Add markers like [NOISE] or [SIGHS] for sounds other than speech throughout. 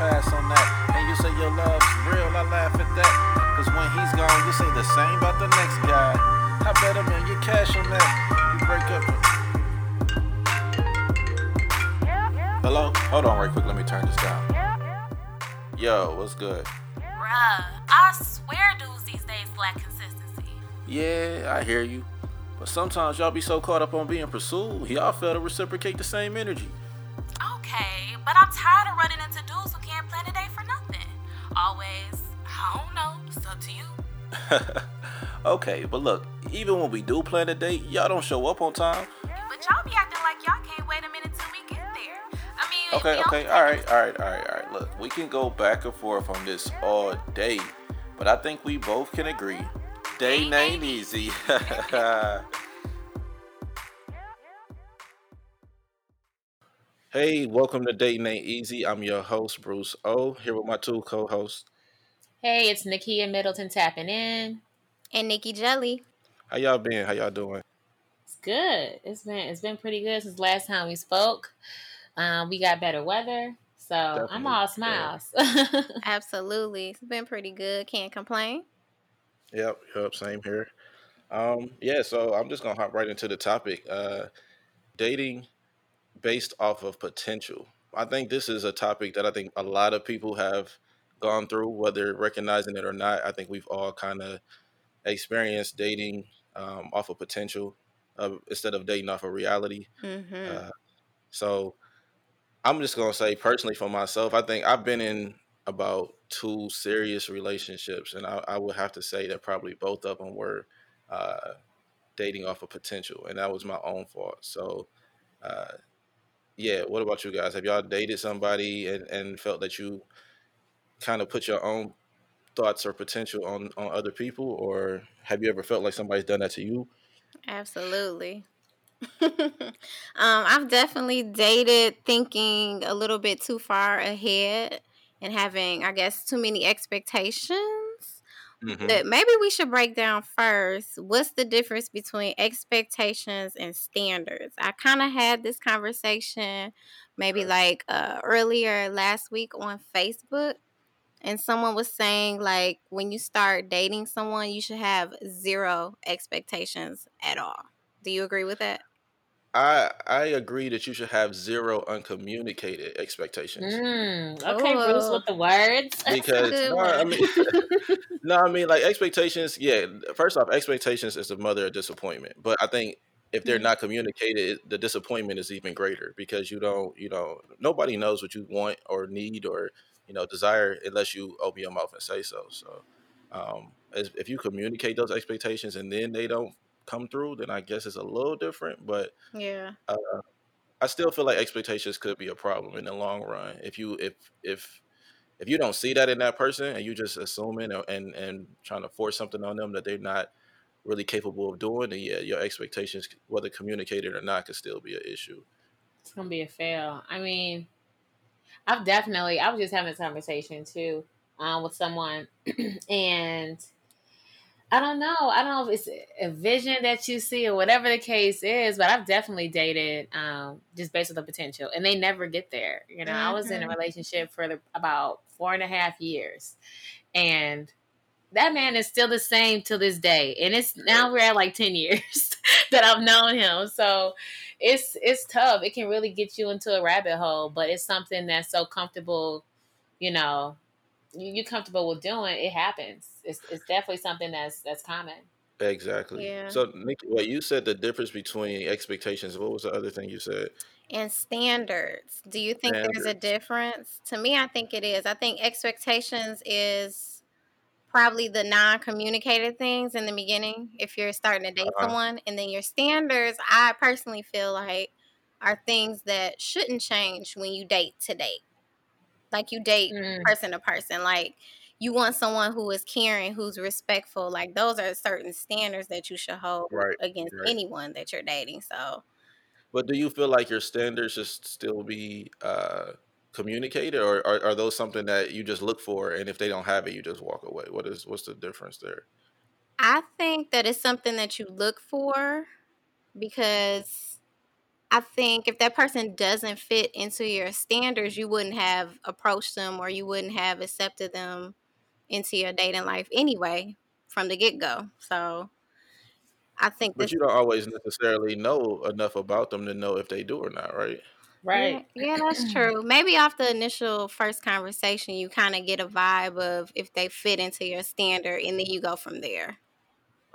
pass on that. And you say your love's real, I laugh at that. Cause when he's gone, you say the same about the next guy. I bet a man get cash on that. You break up. Hello? Hold on right quick, let me turn this down. Yo, what's good? Bruh, I swear dudes these days lack consistency. Yeah, I hear you. But sometimes y'all be so caught up on being pursued, y'all fail to reciprocate the same energy. Okay, but I'm tired of running into [LAUGHS] okay, but look, even when we do plan a date, y'all don't show up on time. But y'all be acting like y'all can't wait a minute till we get there. I mean, Okay, okay, all right, all right, all right, all right. Look, we can go back and forth on this all day, but I think we both can agree. Dating ain't easy. [LAUGHS] hey, welcome to Dating Ain't Easy. I'm your host, Bruce O, here with my two co-hosts. Hey, it's Nakia Middleton tapping in. And Nikki Jelly. How y'all been? How y'all doing? It's good. It's been it's been pretty good since last time we spoke. Um, we got better weather, so I'm Definitely, all yeah. smiles. [LAUGHS] Absolutely. It's been pretty good. Can't complain. Yep, yep, same here. Um, yeah, so I'm just gonna hop right into the topic. Uh, dating based off of potential. I think this is a topic that I think a lot of people have gone through, whether recognizing it or not. I think we've all kind of experienced dating um, off of potential uh, instead of dating off of reality. Mm-hmm. Uh, so I'm just gonna say personally for myself, I think I've been in about two serious relationships, and I, I would have to say that probably both of them were uh, dating off of potential, and that was my own fault. So, uh, yeah. What about you guys? Have y'all dated somebody and, and felt that you kind of put your own thoughts or potential on on other people, or have you ever felt like somebody's done that to you? Absolutely. [LAUGHS] um, I've definitely dated thinking a little bit too far ahead and having, I guess, too many expectations. Mm-hmm. But maybe we should break down first what's the difference between expectations and standards. I kind of had this conversation maybe like uh, earlier last week on Facebook, and someone was saying like when you start dating someone, you should have zero expectations at all. Do you agree with that? I I agree that you should have zero uncommunicated expectations. mm, okay, Bruce Oh. with the words. [LAUGHS] Because good no, I mean, [LAUGHS] [LAUGHS] no, I mean like expectations. Yeah, first off, expectations is the mother of disappointment. But I think if they're Mhm. not communicated, the disappointment is even greater because you don't, you know, nobody knows what you want or need or you know desire unless you open your mouth and say so. So, um, as, if you communicate those expectations and then they don't come through, then I guess it's a little different. But Yeah. uh, I still feel like expectations could be a problem in the long run if you if if if you don't see that in that person and you just assuming or- and and trying to force something on them that they're not really capable of doing, then yeah, your expectations, whether communicated or not, could still be an issue. it's gonna be a fail. I mean, I've definitely. I was just having this conversation too um, with someone, [CLEARS THROAT] and I don't know. I don't know if it's a vision that you see or whatever the case is, but I've definitely dated um, just based on the potential, and they never get there. You know, I was in a Mhm. relationship for the, about four and a half years, and that man is still the same to this day, and it's now we're at like ten years [LAUGHS] that I've known him. So it's it's tough. It can really get you into a rabbit hole, but it's something that's so comfortable. You know, you you comfortable with doing. It happens. It's it's definitely something that's that's common. Exactly. Yeah. So, Nikki, what you said the difference between expectations. What was the other thing you said? And standards. Do you think there's a difference? To me, I think it is. I think expectations is probably the non-communicated things in the beginning if you're starting to date Uh, someone and then your standards i personally feel like are things that shouldn't change when you date to date like you date Mm, person to person like you want someone who is caring who's respectful like those are certain standards that you should hold right. against Right. anyone that you're dating so But do you feel like your standards should still be uh, communicated, or are, are those something that you just look for, and if they don't have it, you just walk away? What is what's the difference there? i think that it's something that you look for because I think if that person doesn't fit into your standards, you wouldn't have approached them or you wouldn't have accepted them into your dating life anyway from the get go. So I think But you don't always necessarily know enough about them to know if they do or not, right? Yeah, Right. yeah, that's true. Maybe off the initial first conversation, you kind of get a vibe of if they fit into your standard, and then you go from there.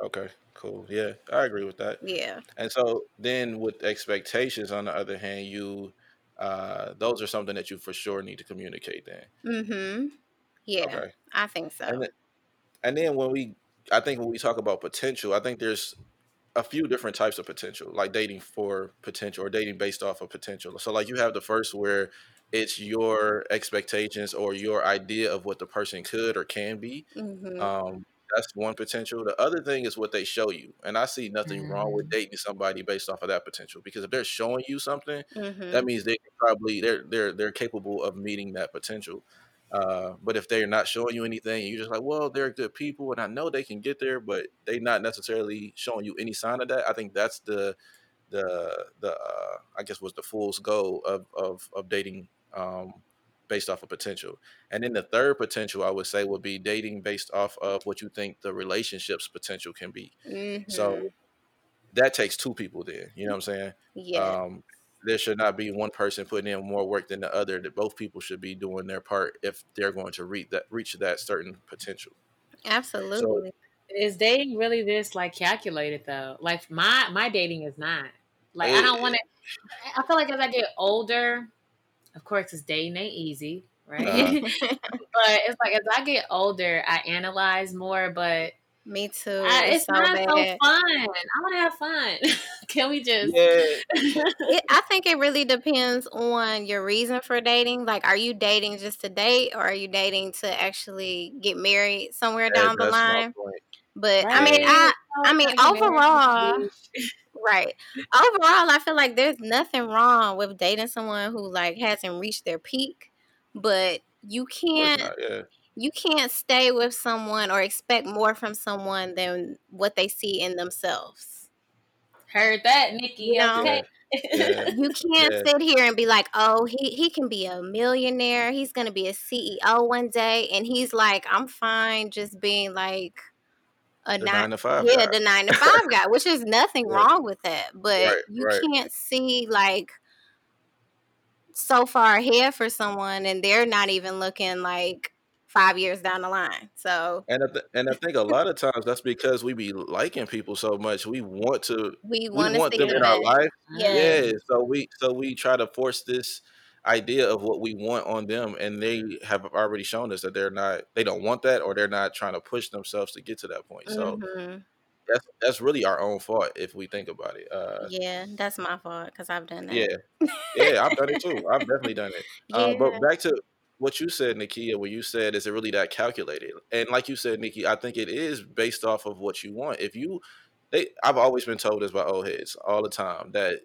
Okay, cool. Yeah, I agree with that. Yeah. And so then with expectations, on the other hand, you uh those are something that you for sure need to communicate then. Mm-hmm. Yeah, Okay. I think so. And then, and then when we I think when we talk about potential, I think there's a few different types of potential, like dating for potential or dating based off of potential. So like you have the first where it's your expectations or your idea of what the person could or can be. Mm-hmm. Um, that's one potential. The other thing is what they show you, and I see nothing wrong with Mm. dating somebody based off of that potential because if they're showing you something, Mm-hmm. that means they probably they're they're they're capable of meeting that potential. Uh, but if they're not showing you anything, you're just like, well, they're good people, and I know they can get there, but they're not necessarily showing you any sign of that. I think that's the the the uh, I guess was the fool's goal of of of dating um, based off of potential. And then the third potential I would say would be dating based off of what you think the relationship's potential can be. Mm-hmm. So that takes two people then. You know what I'm saying? Yeah. Um, there should not be one person putting in more work than the other. That both people should be doing their part if they're going to reach that reach that certain potential. Absolutely. Is dating really this like calculated though? Like my my dating is not. Like I don't want to. I feel like as I get older, of course, it's dating ain't easy, right? Uh-huh. [LAUGHS] but it's like as I get older, I analyze more. But Me too. I, it's it's so not bad. so fun. I want to have fun. [LAUGHS] Can we just? Yeah, It, I think it really depends on your reason for dating. Like, are you dating just to date, or are you dating to actually get married somewhere that- down the line? point. But I mean, I I mean, overall- [LAUGHS] right. Overall, I feel like there's nothing wrong with dating someone who like hasn't reached their peak, but you can't not, yeah. You can't stay with someone or expect more from someone than what they see in themselves. Heard that, Nikki? You know? Okay. Yeah. [LAUGHS] You can't Yeah. sit here and be like, "Oh, he he can be a millionaire. He's going to be a CEO one day." And he's like, "I'm fine just being like a The nine, nine to five. yeah, guy. the 9 to [LAUGHS] 5 guy, which is nothing Right. wrong with that, but Right, you right. can't see like so far ahead for someone and they're not even looking like 5 years down the line. So, And I, th- and I think a lot of times that's because we be liking people so much. We want to we we want to want see them the in our life. Yeah. Yeah. So we so we try to force this idea of what we want on them, and they have already shown us that they're not. They don't want that, or they're not trying to push themselves to get to that point. So Mhm. that's that's really our own fault if we think about it. Uh, Yeah, that's my fault because I've done that. yeah, yeah, I've done it too. I've definitely done it. Yeah. [LAUGHS] Um, but back to what you said, Nakia, where you said, is it really that calculated? And like you said, Nikki, I think it is based off of what you want. If you, they, I've always been told this by old heads all the time that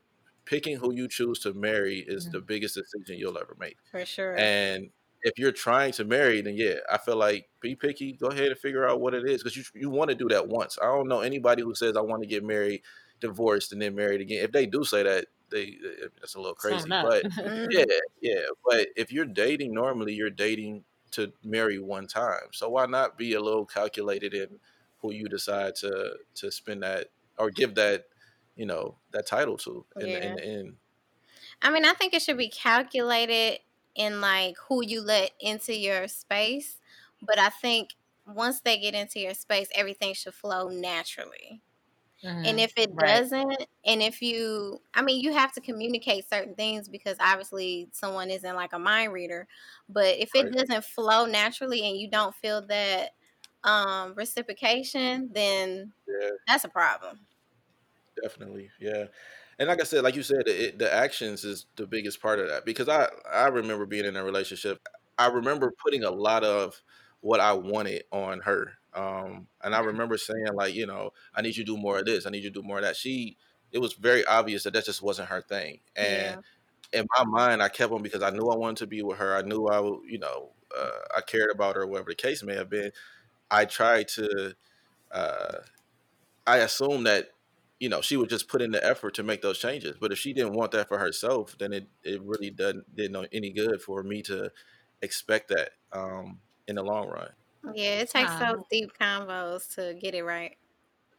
picking who you choose to marry is mm. the biggest decision you'll ever make. for sure. And if you're trying to marry, then yeah, I feel like be picky. Go ahead and figure out what it is because you you want to do that once. I don't know anybody who says I want to get married, divorced, and then married again. If they do say that, they eh, eh, that's a little crazy. But [LAUGHS] yeah, yeah. But if you're dating normally, you're dating to marry one time. So why not be a little calculated in who you decide to to spend that or give that, you know, that title to in, the, in the end. I mean, I think it should be calculated in like who you let into your space, but I think once they get into your space, everything should flow naturally. Mhm. And if it Right. doesn't, and if you, I mean, you have to communicate certain things because obviously someone isn't like a mind reader. But if it Right. doesn't flow naturally and you don't feel that um, reciprocation, then Yeah. that's a problem. Definitely, yeah. And like I said, like you said, it, the actions is the biggest part of that because I I remember being in a relationship. I remember putting a lot of what I wanted on her, um, and I remember saying like, you know, I need you to do more of this. I need you to do more of that. She, it was very obvious that that just wasn't her thing, and Yeah. in my mind, I kept on because I knew I wanted to be with her. I knew I, you know, uh, I cared about her, whatever the case may have been. I tried to, uh, I assumed that you know, she would just put in the effort to make those changes. But if she didn't want that for herself, then it, it really doesn't did no any good for me to expect that um, in the long run. Yeah, it takes those deep convos to get it right.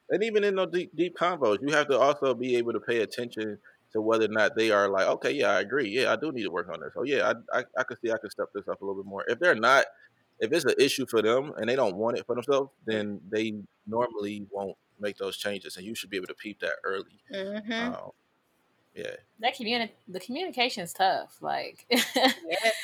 And even in those deep deep convos, you have to also be able to pay attention to whether or not they are like, okay, yeah, I agree. Yeah, I do need to work on this. Oh yeah, I I, I could see I could step this up a little bit more. If they're not, if it's an issue for them and they don't want it for themselves, then they normally won't make those changes, and you should be able to peep that early. Mm-hmm. Um, yeah, that communi- the communication's tough. Like, [LAUGHS] yes,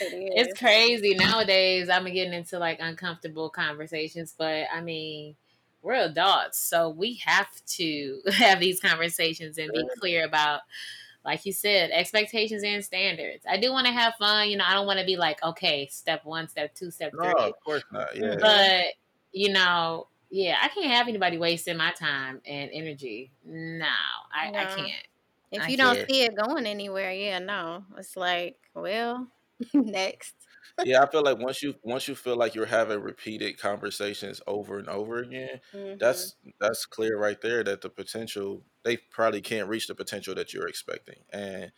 it is. it's crazy nowadays. I'm getting into like uncomfortable conversations, but I mean, we're adults, so we have to [LAUGHS] have these conversations and be clear about. Like you said, expectations and standards. I do want to have fun. You know, I don't want to be like, okay, step one, step two, step no, three. of course not. Yeah, But you know, yeah, I can't have anybody wasting my time and energy. No, I, I can't. If I you don't can't. see it going anywhere, yeah, no. It's like, well, [LAUGHS] next. yeah. I feel like once you once you feel like you're having repeated conversations over and over again, Mhm. that's that's clear right there that the potential they probably can't reach the potential that you're expecting and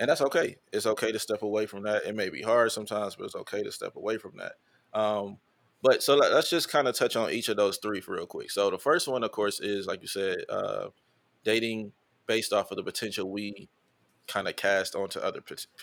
and that's okay it's okay to step away from that it may be hard sometimes but it's okay to step away from that um but so let- let's just kind of touch on each of those three for real quick so the first one of course is like you said uh dating based off of the potential we kind of cast onto other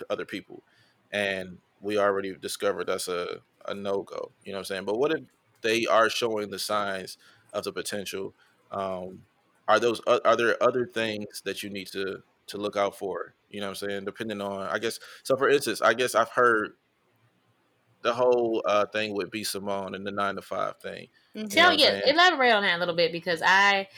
other people. And we already discovered that's a, a no-go you know what i'm saying? But what if they are showing the signs of the potential? Um, are those are there other things that you need to to look out for? You know what i'm saying? Depending on i guess so for instance i guess i've heard the whole uh, thing with B. Simone and the nine to five thing. Tell I'm you, elaborate on that a little bit because I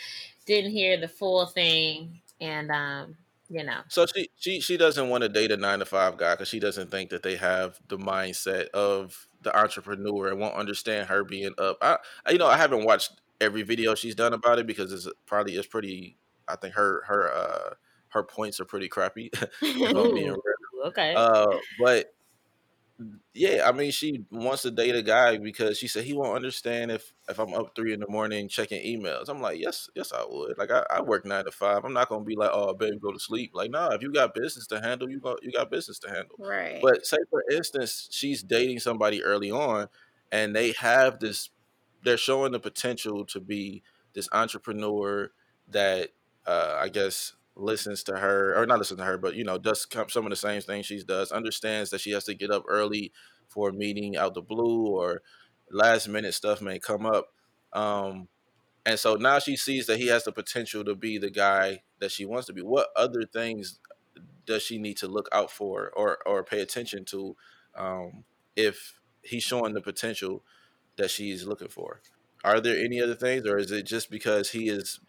didn't hear the full thing, and um, you know, So she she she doesn't want to date a nine to five guy because she doesn't think that they have the mindset of the entrepreneur and won't understand her being up. I, I you know I haven't watched every video she's done about it because it's probably it's pretty. I think her her uh her points are pretty crappy. [LAUGHS] if I'm being [LAUGHS] Ooh, okay, Uh, but yeah, I mean, she wants to date a guy because she said he won't understand if if I'm up three in the morning checking emails. I'm like, yes, yes, I would. Like, I, I work nine to five. I'm not gonna be like, oh, baby, go to sleep. Like, nah, if you got business to handle, you got you got business to handle. right. But say for instance, she's dating somebody early on, and they have this. They're showing the potential to be this entrepreneur that uh, I guess listens to her or not listen to her, but you know does come, some of the same things she does. Understands that she has to get up early for a meeting out the blue or last minute stuff may come up. Um, and so now she sees that he has the potential to be the guy that she wants to be. What other things does she need to look out for or or pay attention to um, if he's showing the potential that she's looking for? Are there any other things, or is it just because he is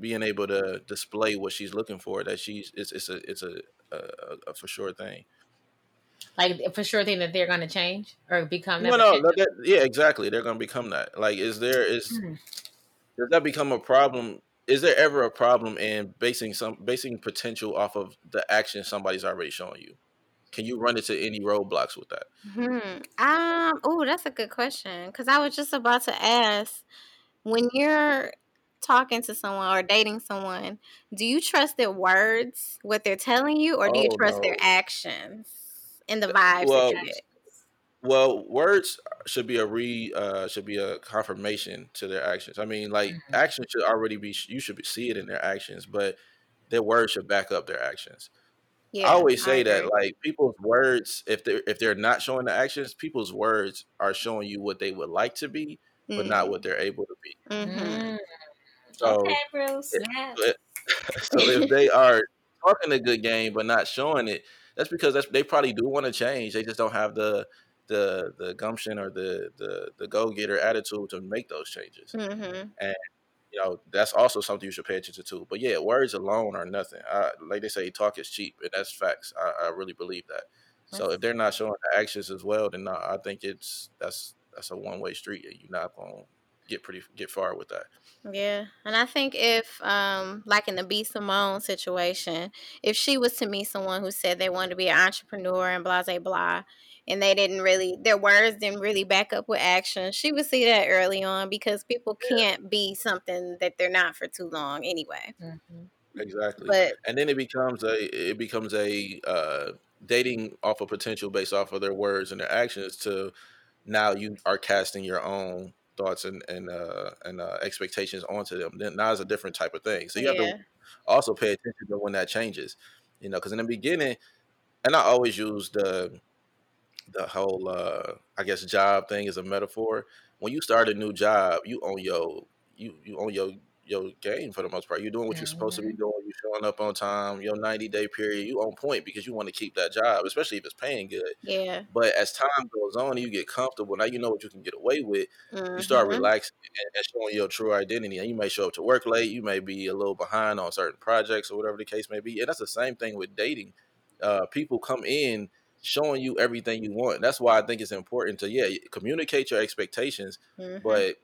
being able to display what she's looking for that she's it's it's a it's a, a, a for sure thing? like for sure thing that they're going to change or become. that No, no, potential. no, that, yeah, exactly. They're gonna become that. Like, is there is Hmm. does that become a problem? Is there ever a problem in basing some basing potential off of the action somebody's already showing you? Can you run into any roadblocks with that? Hmm. Um. Oh, that's a good question. Because I was just about to ask, when you're talking to someone or dating someone, do you trust their words, what they're telling you, or do you Oh trust their actions and the vibes that Well, you get? well, words should be a re uh should be a confirmation to their actions. I mean, like Mhm. actions should already be you should see it in their actions, but their words should back up their actions. I Yeah, always I say that like people's words, if they're if they're not showing the actions, people's words are showing you what they would like to be, but not what they're able to be. Mm-hmm. So Okay, if, [LAUGHS] so if they are talking a good game but not showing it, that's because that's they probably do want to change. They just don't have the the the gumption or the the the go getter attitude to make those changes. Mm-hmm. And you know that's also something you should pay attention to. But yeah, words alone are nothing. I, like they say, talk is cheap, and that's facts. I, I really believe that. So if they're not showing the actions as well, then no, I think it's that's that's a one way street. and You're not gonna get pretty get far with that. Yeah, and I think if, um, like in the B Simone situation, if she was to meet someone who said they wanted to be an entrepreneur and blah blah blah, and they didn't really their words didn't really back up with action. She would see that early on because people can't be something that they're not for too long anyway. Mm-hmm. Exactly. But and then it becomes a it becomes a uh, dating off of potential based off of their words and their actions to now you are casting your own thoughts and and uh, and uh, expectations onto them. Then now it's a different type of thing. So you have to also pay attention to when that changes. You know, because in the beginning, and I always use the the whole uh, I guess job thing as a metaphor. When you start a new job, you own your you you own your your game for the most part. You're doing what you're supposed to be mm-hmm. doing. You're showing up on time. Your 90 day period, you on point because you want to keep that job, especially if it's paying good. Yeah. But as time goes on, you get comfortable. Now you know what you can get away with. Mm-hmm. You start mm-hmm. relaxing and, showing your true identity. And you may show up to work late. You may be a little behind on certain projects or whatever the case may be. And that's the same thing with dating. Uh, people come in showing you everything you want. That's why I think it's important to yeah communicate your expectations, mm-hmm. but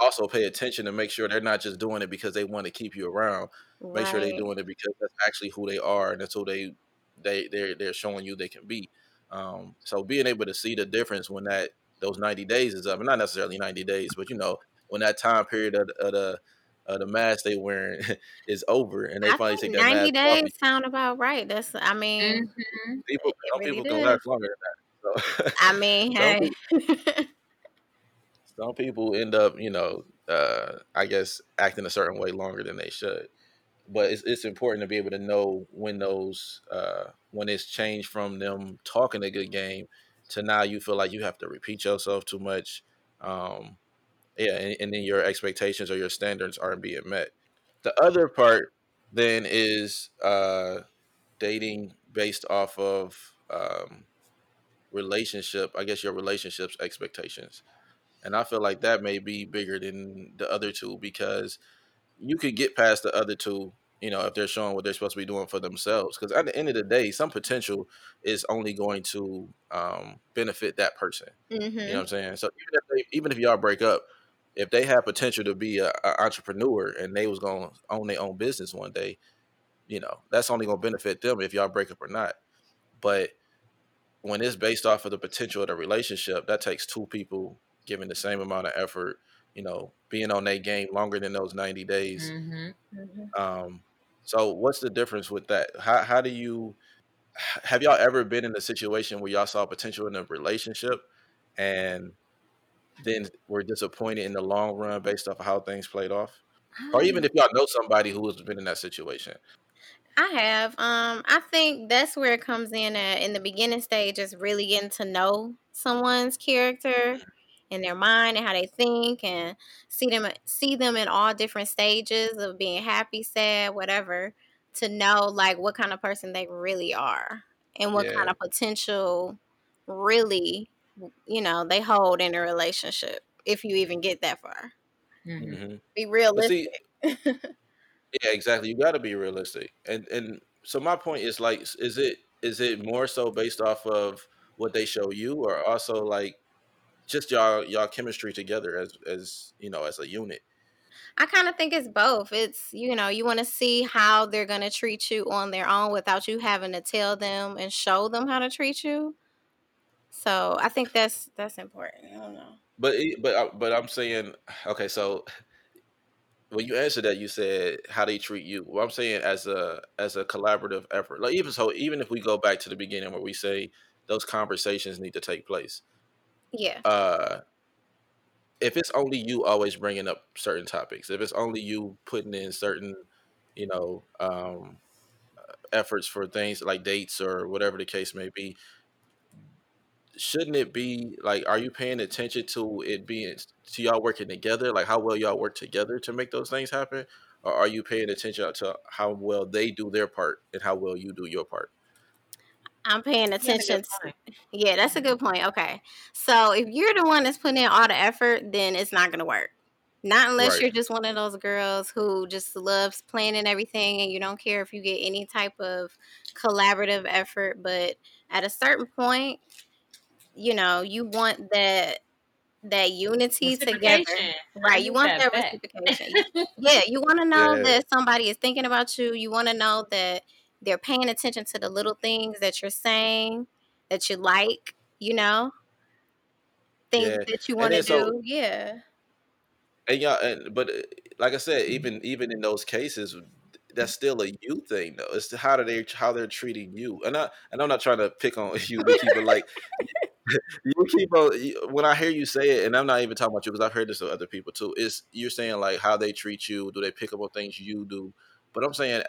also pay attention to make sure they're not just doing it because they want to keep you around. Right. Make sure they're doing it because that's actually who they are and that's who they they they're they're showing you they can be. Um, so being able to see the difference when that those 90 days is up, and not necessarily 90 days, but you know, when that time period of, of the of the mask they wearing [LAUGHS] is over and they I finally take that 90 days off. sound about right. That's I mean mm-hmm. people some really people can last longer than that. So I mean, [LAUGHS] hey. [LAUGHS] Some people end up, you know, uh, I guess acting a certain way longer than they should. But it's, it's important to be able to know when those uh, when it's changed from them talking a good game to now you feel like you have to repeat yourself too much. Um, yeah, and, and then your expectations or your standards aren't being met. The other part then is uh, dating based off of um, relationship. I guess your relationships expectations. And I feel like that may be bigger than the other two because you could get past the other two, you know, if they're showing what they're supposed to be doing for themselves. Because at the end of the day, some potential is only going to um, benefit that person. Mm-hmm. You know what mm-hmm. I'm saying? So even if, they, even if y'all break up, if they have potential to be an entrepreneur and they was going to own their own business one day, you know, that's only going to benefit them if y'all break up or not. But when it's based off of the potential of the relationship, that takes two people giving the same amount of effort, you know, being on that game longer than those 90 days. Mm-hmm. Mm-hmm. Um, so what's the difference with that? How, how do you, have y'all ever been in a situation where y'all saw potential in a relationship and then were disappointed in the long run based off of how things played off? Or even if y'all know somebody who has been in that situation. I have. Um, I think that's where it comes in at in the beginning stage is really getting to know someone's character mm-hmm in their mind and how they think and see them see them in all different stages of being happy, sad, whatever, to know like what kind of person they really are and what yeah. kind of potential really you know they hold in a relationship if you even get that far. Mm-hmm. mm-hmm. Be realistic. See, [LAUGHS] yeah, exactly. You got to be realistic. And and so my point is like is it is it more so based off of what they show you or also like just y'all y'all chemistry together as as you know as a unit. I kind of think it's both. It's you know you want to see how they're gonna treat you on their own without you having to tell them and show them how to treat you. So I think that's that's important. I don't know. But but uh, but I'm saying okay. So [LAUGHS] when you answered that, you said how they treat you. Well, I'm saying as a as a collaborative effort. Like even so, even if we go back to the beginning where we say those conversations need to take place. Yeah. Uh, if it's only you always bringing up certain topics, if it's only you putting in certain, you know, um, efforts for things like dates or whatever the case may be, shouldn't it be like, are you paying attention to it being to y'all working together, like how well y'all work together to make those things happen, or are you paying attention to how well they do their part and how well you do your part? I'm paying attention. To, yeah, that's a good point. Okay. So if you're the one that's putting in all the effort, then it's not going to work. Not unless right. you're just one of those girls who just loves planning everything and you don't care if you get any type of collaborative effort. But at a certain point, you know, you want that that unity together. Right. You want that, that reciprocation. yeah, you want to [LAUGHS] know yeah. that somebody is thinking about you. You want to know that they're paying attention to the little things that you're saying that you like you know, things Yeah. that you want to so do. Yeah. And you And want to then so do. Yeah. and but uh, like I said, even even in those cases, that's still a you thing though. It's how do they how they're treating you. And I and I'm not trying to pick on [LAUGHS] you, but like [LAUGHS] you keep on when I hear you say it, and I'm not even talking about you because I've heard this of other people too. Is you're saying like how they treat you? Do they pick up on things you do? But I'm saying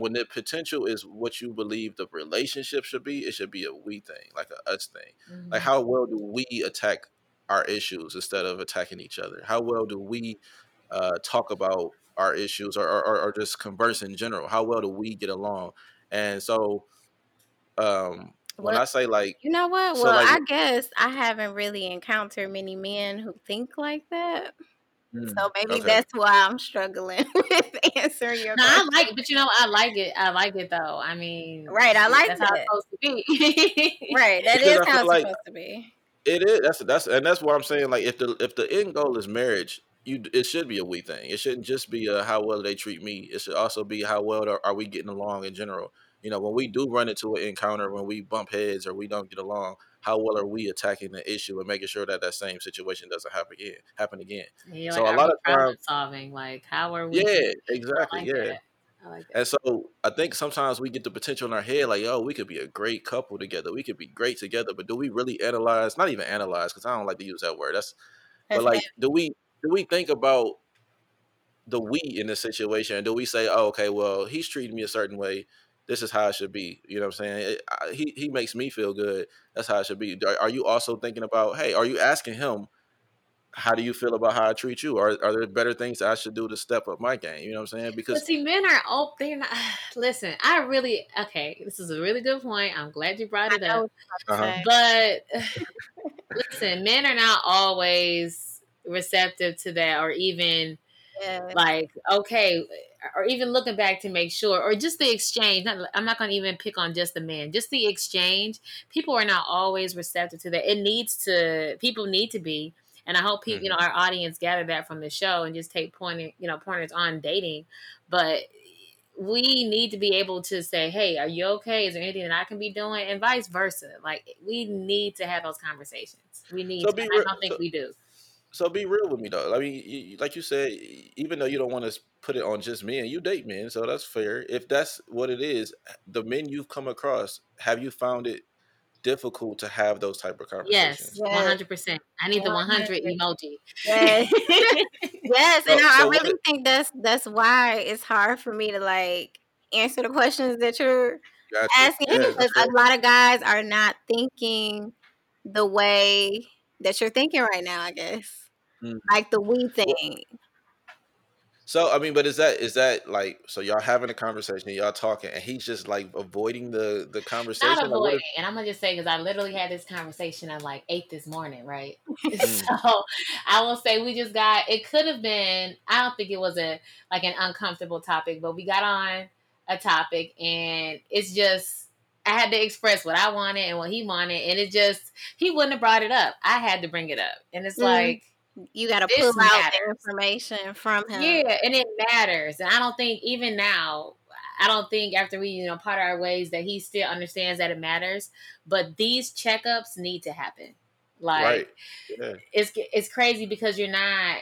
when the potential is what you believe the relationship should be, it should be a we thing, like a us thing. Like Mhm. how well do we attack our issues instead of attacking each other? How well do we uh, talk about our issues or, or, or just converse in general? How well do we get along? And so um, when Well, I say like, you know what? so Well, like, I guess I haven't really encountered many men who think like that. Mm, So maybe okay, that's why I'm struggling [LAUGHS] with answering your No, I question. like, but you know, I like it. I like it though. I mean, Right, I like that's how it's that. supposed to be. [LAUGHS] Right, that because is how it's like supposed to be. It is. That's that's and that's what I'm saying. Like if the if the end goal is marriage, you it should be a we thing. It shouldn't just be a how well they treat me. It should also be how well are, are we getting along in general. You know, when we do run into an encounter, when we bump heads or we don't get along, how well are we attacking the issue and making sure that that same situation doesn't happen again? Happen again. You're So like, a lot of problem solving? Like, how are we? Yeah, exactly, like yeah. that. Like. And so I think sometimes we get the potential in our head, like, oh, we could be a great couple together. We could be great together. But do we really analyze? Not even analyze, because I don't like to use that word. That's but That's like, do we do we think about the we in this situation? And do we say, oh, okay, well, he's treating me a certain way. This is how it should be. You know what I'm saying? It, I, he he makes me feel good. That's how it should be. Are, are you also thinking about, hey, are you asking him? How do you feel about how I treat you? Are are there better things I should do to step up my game? You know what I'm saying? But Because see, men are oh, they're not. [SIGHS] Listen, I really okay. This is a really good point. I'm glad you brought it know up. uh-huh. But [LAUGHS] listen, men are not always receptive to that, or even Yeah. like okay, or even looking back to make sure, or just the exchange. Not, I'm not going to even pick on just the man, just the exchange. People are not always receptive to that. It needs to. People need to be. And I hope people, you know, Mhm. our audience gather that from the show and just take pointing, you know, pointers on dating. But we need to be able to say, "Hey, are you okay? Is there anything that I can be doing?" And vice versa. Like we need to have those conversations. We need So to. And I don't think So, we do. So be real with me though. I mean, you, you- like you said, even though you don't want to put it on just men, you date men, so that's fair. If that's what it is, the men you've come across, have you found it difficult to have those type of Yes, conversations? Yes. hundred percent. I need the one hundred emoji. Yes. [LAUGHS] Yes, and So, I, I so what? really think that's that's why it's hard for me to like answer the questions that you're Got you. asking Yeah, because a lot of guys are not thinking the way that you're thinking right now, I guess. Mhm. Like the we thing. so I mean, but is that is that like so y'all having a conversation, and y'all talking, and he's just like avoiding the the Not conversation? Like avoiding. If, And I'm gonna just say because I literally had this conversation at like eight this morning, right? [LAUGHS] mm, so I will say we just got. It could have been. I don't think it was a like an uncomfortable topic, but we got on a topic, and it's just. I had to express what I wanted and what he wanted, and it just he wouldn't have brought it up. I had to bring it up, and it's Mm, like you got to this pull out the information from him. Yeah, and it matters. And I don't think even now, I don't think after we, you know, part our ways that he still understands that it matters. But these checkups need to happen. Like right. Yeah. it's it's crazy because you're not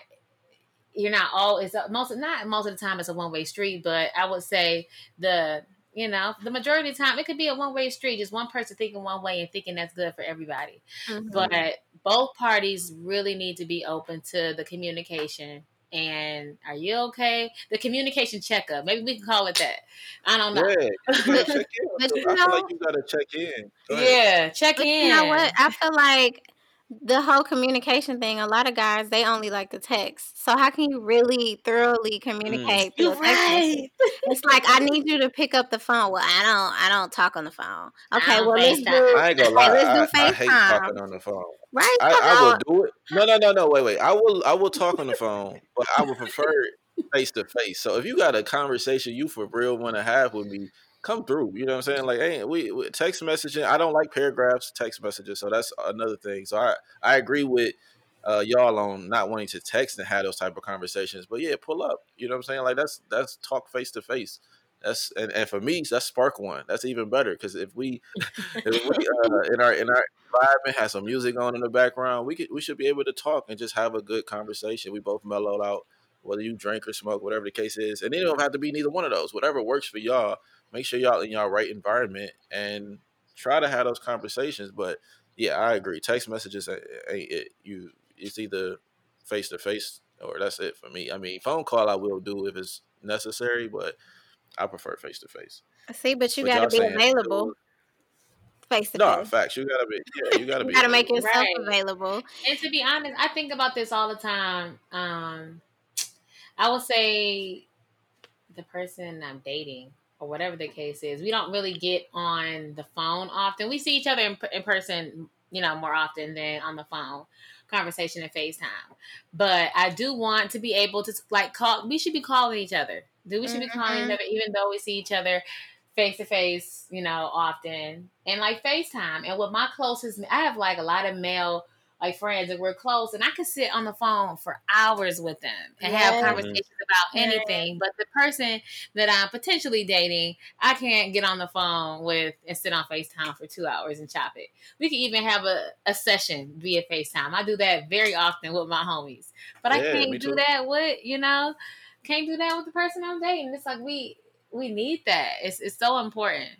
you're not all it's most not most of the time it's a one way street, but I would say the you know the majority of the time it could be a one way street, just one person thinking one way and thinking that's good for everybody. Mhm. But both parties really need to be open to the communication. And are you okay? The communication checkup. Maybe we can call it that. I don't know. Yeah, you [LAUGHS] check in. but So you I feel like you gotta check in. Go. Yeah, check But you know what? I feel like the whole communication thing, a lot of guys, they only like the text. So how can you really thoroughly Mm. communicate through You're a text message? right. It's like I need you to pick up the phone. Well, I don't I don't talk on the phone. Okay, well let's do I ain't gonna okay, lie. let's do I, I hate talking on the phone. Right? I, I will do it. No, no, no, no. Wait, wait. I will. I will talk on the phone, but I would prefer [LAUGHS] face to face. So if you got a conversation you for real want to have with me, come through. You know what I'm saying? Like, hey, we, we text messaging. I don't like paragraphs, text messages. So that's another thing. So I I agree with uh, y'all on not wanting to text and have those type of conversations. But yeah, pull up. You know what I'm saying? Like that's that's talk face to face. That's and, and for me, that's spark one. That's even better because if we, if we [LAUGHS] uh, in our in our environment has some music on in the background, we could we should be able to talk and just have a good conversation. We both mellowed out, whether you drink or smoke, whatever the case is, and it don't have to be neither one of those. Whatever works for y'all. Make sure y'all in y'all right environment and try to have those conversations. But yeah, I agree. Text messages ain't it. You it's either face to face or that's it for me. I mean, phone call I will do if it's necessary, but I prefer face to face. See, but you got to be available. Face to face. No, facts. You gotta be. Yeah, you gotta you be. Gotta make yourself right. available. And to be honest, I think about this all the time. Um, I will say, the person I'm dating or whatever the case is, we don't really get on the phone often. We see each other in, in person, you know, more often than on the phone conversation and FaceTime. But I do want to be able to like call. We should be calling each other. Do we should mm-hmm. be calling each mm-hmm. other even though we see each other face to face, you know, often and like FaceTime. And with my closest, I have like a lot of male like friends and we're close and I could sit on the phone for hours with them and yes. have conversations about anything. But the person that I'm potentially dating, I can't get on the phone with and sit on FaceTime for two hours and chop it. We can even have a, a session via FaceTime. I do that very often with my homies. But yeah, I can't do that with, you know, can't do that with the person I'm dating. It's like we we need that. It's it's so important.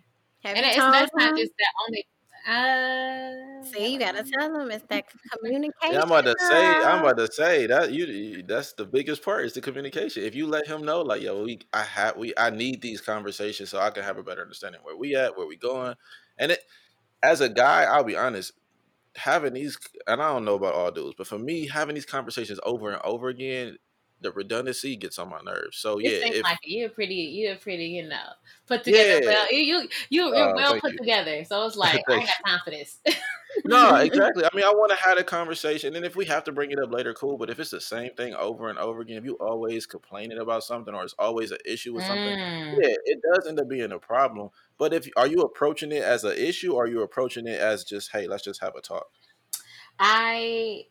Have and it's that's not just that only uh, See, you gotta tell them it's that communication. Yeah, I'm about to say, I'm about to say that you that's the biggest part is the communication. If you let him know, like, yo, we I have we I need these conversations so I can have a better understanding where we at, where we going. And it as a guy, I'll be honest, having these and I don't know about all dudes, but for me, having these conversations over and over again, the redundancy gets on my nerves. So yeah, if, like you're pretty, you're pretty, you know, put together. Yeah. Well, you you you're uh, well put you. together. So it's [LAUGHS] like I got this. no, [LAUGHS] exactly. I mean, I want to have a conversation, and if we have to bring it up later, cool. But if it's the same thing over and over again, if you always complaining about something or it's always an issue with something, mm. yeah, it does end up being a problem. But if are you approaching it as an issue, or are you approaching it as just, hey, let's just have a talk? I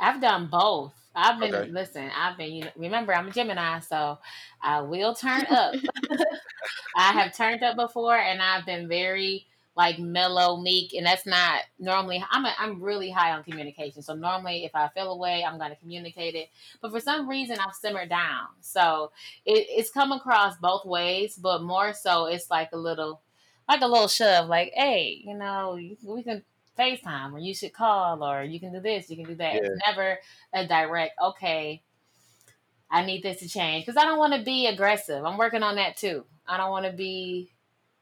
I've done both. I've been okay. listen. I've been. You know, remember, I'm a Gemini, so I will turn up. [LAUGHS] [LAUGHS] I have turned up before, and I've been very like mellow, meek, and that's not normally. I'm a, I'm really high on communication, so normally if I feel away, I'm going to communicate it. But for some reason, I've simmered down, so it, it's come across both ways. But more so, it's like a little, like a little shove, like, hey, you know, we can FaceTime or you should call or you can do this, you can do that. Yeah. It's never a direct, okay, I need this to change. Because I don't want to be aggressive. I'm working on that too. I don't want to be,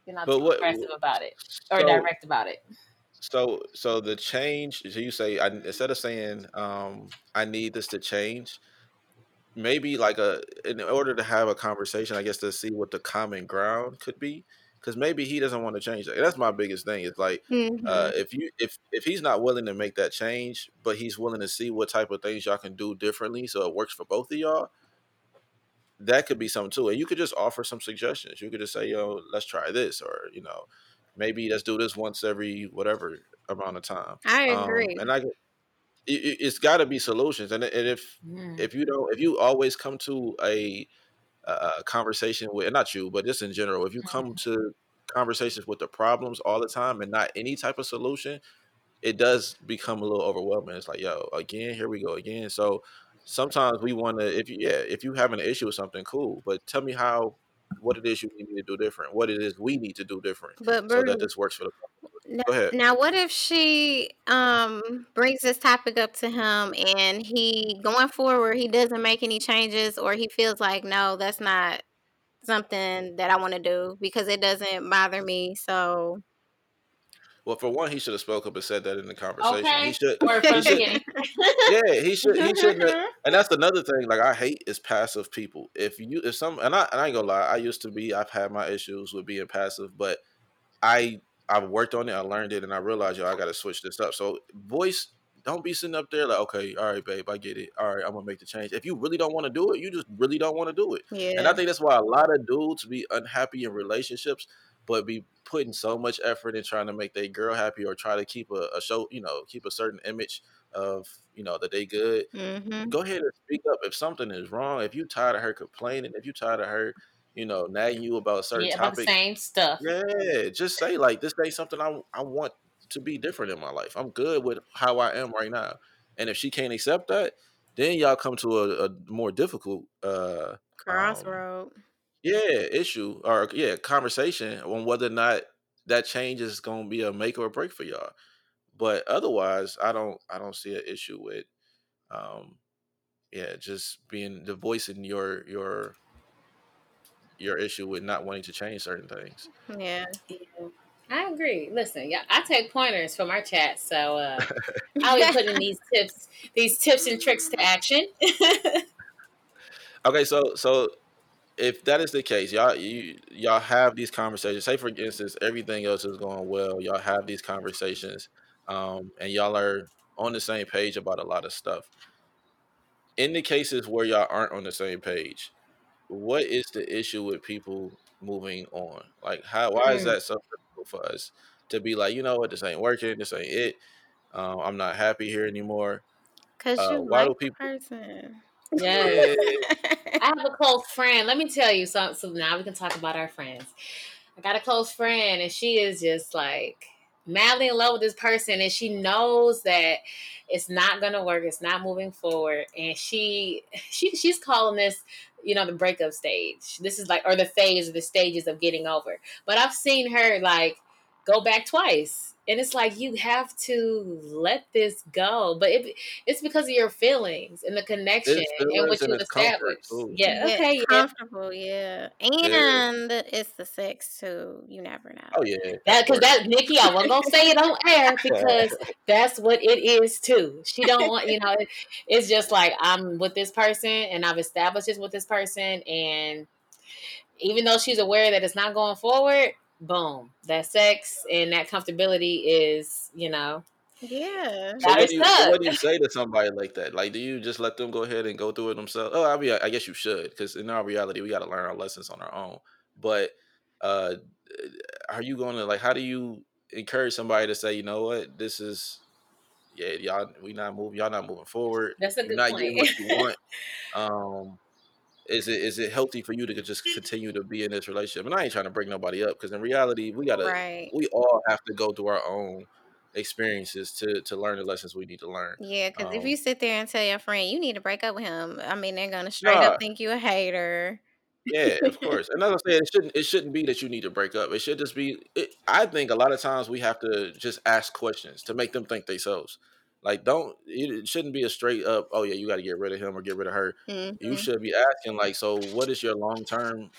you know, too what, aggressive about it or so, direct about it. So, so the change. So you say I, instead of saying um, I need this to change, maybe like a in order to have a conversation, I guess to see what the common ground could be because maybe he doesn't want to change that. that's my biggest thing. It's like uh, mm-hmm. uh, if you if if he's not willing to make that change, but he's willing to see what type of things y'all can do differently, so it works for both of y'all. That could be something too, and you could just offer some suggestions. You could just say, "Yo, let's try this," or you know, maybe let's do this once every whatever amount of time. I agree, um, and I. It, it's got to be solutions, and, and if if you don't, if you always come to a uh, conversation with, not you, but just in general, if you come mm-hmm. to conversations with the problems all the time and not any type of solution, it does become a little overwhelming. It's like, yo, again, here we go again. So sometimes we want to, if you, yeah, if you have an issue with something, cool, but tell me how, what it is you need to do different, what it is we need to do different, but so that this works for the now, Go ahead. Now, what if she um brings this topic up to him and he going forward he doesn't make any changes or he feels like no, that's not something that I want to do because it doesn't bother me. So well, for one, he should have spoke up and said that in the conversation. Okay. He should. He should yeah, he should. He shouldn't. [LAUGHS] and that's another thing. Like I hate is passive people. If you, if some, and I, and I ain't gonna lie, I used to be. I've had my issues with being passive, but I I've worked on it, I learned it, and I realized, yo, I got to switch this up. So, voice, don't be sitting up there like, okay, all right, babe, I get it. All right, I'm gonna make the change. If you really don't want to do it, you just really don't want to do it. Yeah. And I think that's why a lot of dudes be unhappy in relationships, but be putting so much effort in trying to make their girl happy or try to keep a, a show, you know, keep a certain image of you know that they good. Mm-hmm. Go ahead and speak up if something is wrong. If you tired of her complaining, if you tired of her you know, nagging you about a certain Yeah, topic, same stuff. yeah, just say like this ain't something I I want to be different in my life. I'm good with how I am right now. And if she can't accept that, then y'all come to a, a more difficult uh um Crossroad. Yeah, issue or yeah, conversation on whether or not that change is gonna be a make or a break for y'all. But otherwise, I don't I don't see an issue with um yeah, just being the voice in your your your issue with not wanting to change certain things. Yeah. Yeah, I agree. Listen, yeah, I take pointers from our chat, so uh, [LAUGHS] I'll be putting these tips, these tips and tricks to action. [LAUGHS] Okay, so so if that is the case, y'all you y'all have these conversations. Say for instance, everything else is going well. Y'all have these conversations, um, and y'all are on the same page about a lot of stuff. In the cases where y'all aren't on the same page, what is the issue with people moving on? Like, how why is Mm. that so difficult for us to be like, you know what, this ain't working, this ain't it. Um, I'm not happy here anymore. Cause Uh, you why do like the people? person. Yeah, [LAUGHS] I have a close friend. Let me tell you something. So now we can talk about our friends. I got a close friend, and she is just like madly in love with this person, and she knows that it's not gonna work. It's not moving forward, and she she she's calling this, you know, the breakup stage. This is like or the phase or the stages of getting over. But I've seen her like go back twice. And it's like you have to let this go, but it, it's because of your feelings and the connection and what you've established. Yeah, Yeah, okay, yeah. comfortable, yeah. Yeah. And it's the sex too. You never know. Oh yeah, That because that Nikki, I wasn't gonna say it on air [LAUGHS] because that's what it is too. She don't want you know. It, it's just like I'm with this person and I've established this with this person, and even though she's aware that it's not going forward, boom, that sex and that comfortability is you know Yeah. So what do you so what do you say to somebody like that? Like, do you just let them go ahead and go through it themselves? Oh, I mean, I guess you should, because in our reality, we got to learn our lessons on our own. But uh, are you going to like? How do you encourage somebody to say, you know what, this is yeah, y'all, we not moving, y'all not moving forward. That's a You're good not point. getting what you want. [LAUGHS] Um, is it is it healthy for you to just continue to be in this relationship? And I ain't trying to break nobody up, because in reality, we gotta Right. we all have to go through our own experiences to to learn the lessons we need to learn. Yeah, because if Um, you sit there and tell your friend you need to break up with him, I mean they're gonna straight nah, up think you a hater. yeah, of [LAUGHS] course. And as I said, it shouldn't it shouldn't be that you need to break up. It should just be. It, I think a lot of times we have to just ask questions to make them think themselves. Like, don't it it shouldn't be a straight up. Oh yeah, you got to get rid of him or get rid of her. You hmm should be asking like, so what is your long term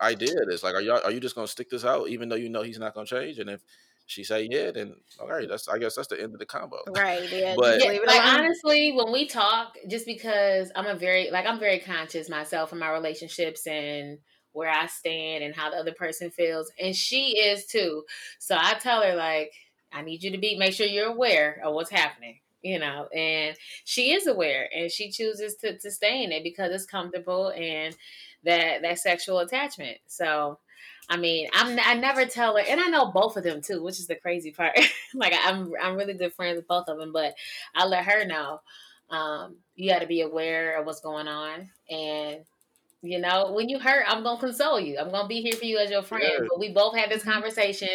idea of this? Like, are you are you just gonna stick this out even though you know he's not gonna change? And if she say yeah, then all right, that's I guess that's the end of the combo. Right, yeah, [LAUGHS] but Yeah, like honestly, when we talk, just because I'm a very like I'm very conscious myself in my relationships and where I stand and how the other person feels, and she is too. So I tell her like, I need you to be make sure you're aware of what's happening, you know. And she is aware, and she chooses to to stay in it because it's comfortable and that that sexual attachment. So. I mean, I'm I never tell her, and I know both of them too, which is the crazy part. [LAUGHS] like I'm I'm really good friends with both of them, but I let her know um, you got to be aware of what's going on, and you know when you hurt, I'm gonna console you. I'm gonna be here for you as your friend. But we both had this Mhm. conversation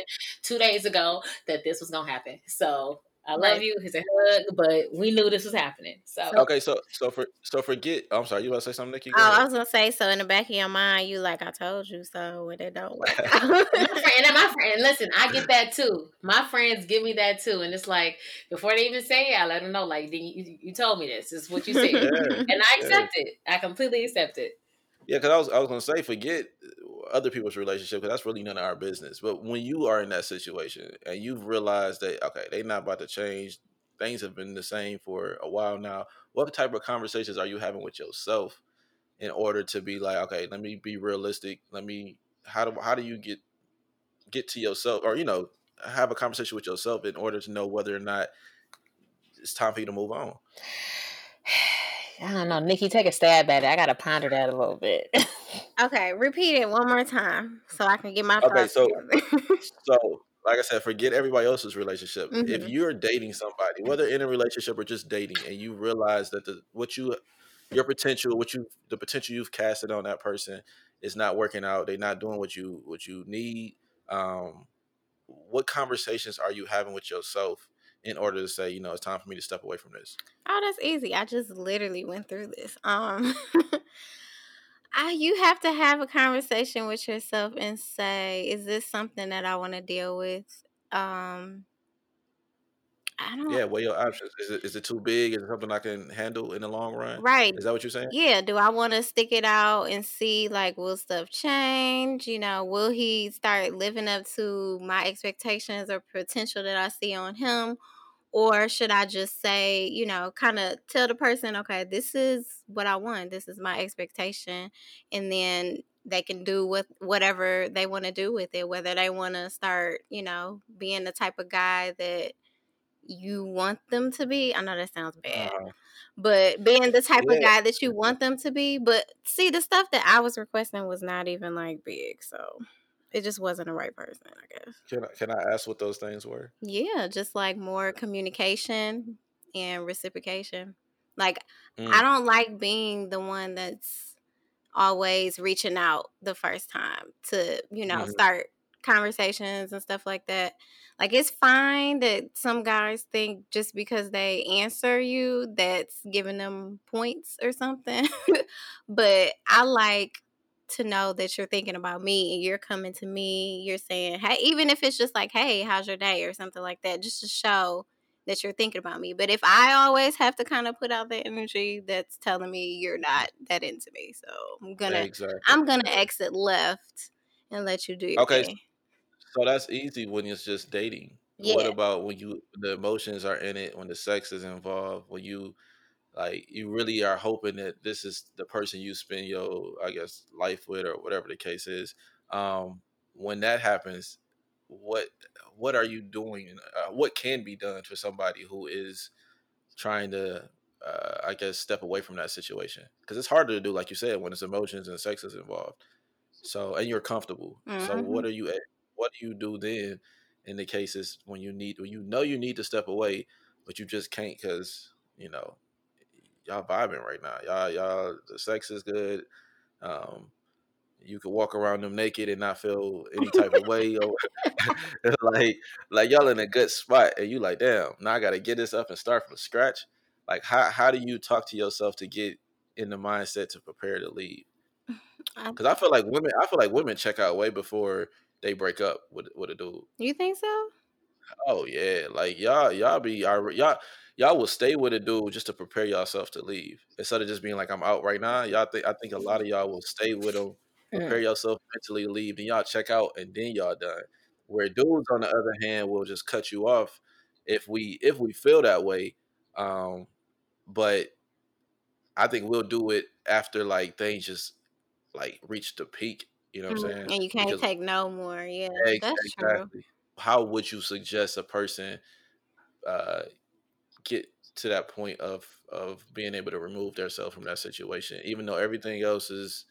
two days ago that this was gonna happen. So I love Right. you. It's a hug, but we knew this was happening. So So okay. So so for so forget. I'm sorry. You want to say something, Nikki? Go Oh, I was gonna say, so in the back of your mind, you like I told you so when it don't work [LAUGHS] out. my friend and my friend listen i get that too my friends give me that too and it's like before they even say it i let them know like "Then you, you told me this, this is what you said Yeah, and i yeah. accept it i completely accept it Yeah, because I was I was gonna say forget other people's relationship because that's really none of our business. But when you are in that situation and you've realized that okay, they're not about to change, things have been the same for a while now. What type of conversations are you having with yourself in order to be like, okay, let me be realistic. Let me how do how do you get get to yourself or you know have a conversation with yourself in order to know whether or not it's time for you to move on. [SIGHS] i don't know nikki take a stab at it i gotta ponder that a little bit [LAUGHS] okay, repeat it one more time so I can get my Okay, so. [LAUGHS] So, like I said, forget everybody else's relationship. If hmm you're dating somebody, whether in a relationship or just dating, and you realize that the what you your potential, what you the potential you've casted on that person is not working out. They're not doing what you what you need. Um, what conversations are you having with yourself in order to say, you know, it's time for me to step away from this? Oh, that's easy. I just literally went through this. Um [LAUGHS] I, you have to have a conversation with yourself and say, is this something that I want to deal with? Um I don't Yeah, what your options? Is it is it too big? Is it something I can handle in the long run? right. Is that what you're saying? Yeah, do I want to stick it out and see like will stuff change? You know, will he start living up to my expectations or potential that I see on him? Or should I just say, you know, kind of tell the person, okay, this is what I want. This is my expectation. And then they can do with whatever they want to do with it, whether they want to start, you know, being the type of guy that you want them to be. I know that sounds bad, Uh, but being the type of guy that you want them to be. But see, the stuff that I was requesting was not even like big. So it just wasn't the right person, I guess. Can I, can I ask what those things were? Yeah, just like more communication and reciprocation. Like I Mm, don't like being the one that's always reaching out the first time to, you know, mhm. start conversations and stuff like that. Like it's fine that some guys think just because they answer you that's giving them points or something. [LAUGHS] but I like to know that you're thinking about me and you're coming to me, you're saying, "Hey, even if it's just like, "Hey, how's your day?" or something like that, just to show that you're thinking about me. But if I always have to kind of put out that energy, that's telling me you're not that into me. So I'm gonna Exactly. I'm gonna exit left and let you do your Okay, thing. so that's easy when it's just dating. What about when you the emotions are in it, when the sex is involved, when you like you really are hoping that this is the person you spend your I guess life with or whatever the case is. Um, when that happens, what what are you doing? Uh, what can be done for somebody who is trying to uh, I guess step away from that situation because it's harder to do, like you said, when it's emotions and sex is involved. So and you're comfortable. So hmm what are you what do you do then in the cases when you need when you know you need to step away, but you just can't because you know y'all vibing right now. Y'all y'all the sex is good. Um, you could walk around them naked and not feel any type of way or [LAUGHS] like like y'all in a good spot and you like damn now I got to get this up and start from scratch. Like how how do you talk to yourself to get in the mindset to prepare to leave? [LAUGHS] Because I feel like women I feel like women check out way before they break up with with a dude. you think so? Oh yeah, like y'all y'all be y'all y'all will stay with a dude just to prepare yourself to leave instead of just being like I'm out right now. Y'all think I think a lot of y'all will stay with him, prepare Mm. yourself mentally to leave, then y'all check out and then y'all done. Where dudes on the other hand will just cut you off if we if we feel that way. Um, but I think we'll do it after like things just like reach the peak. You know what I'm Mhm. saying? And you can't Because take no more. Yeah, ex- that's true. exactly. How would you suggest a person uh, get to that point of of being able to remove themselves from that situation, even though everything else is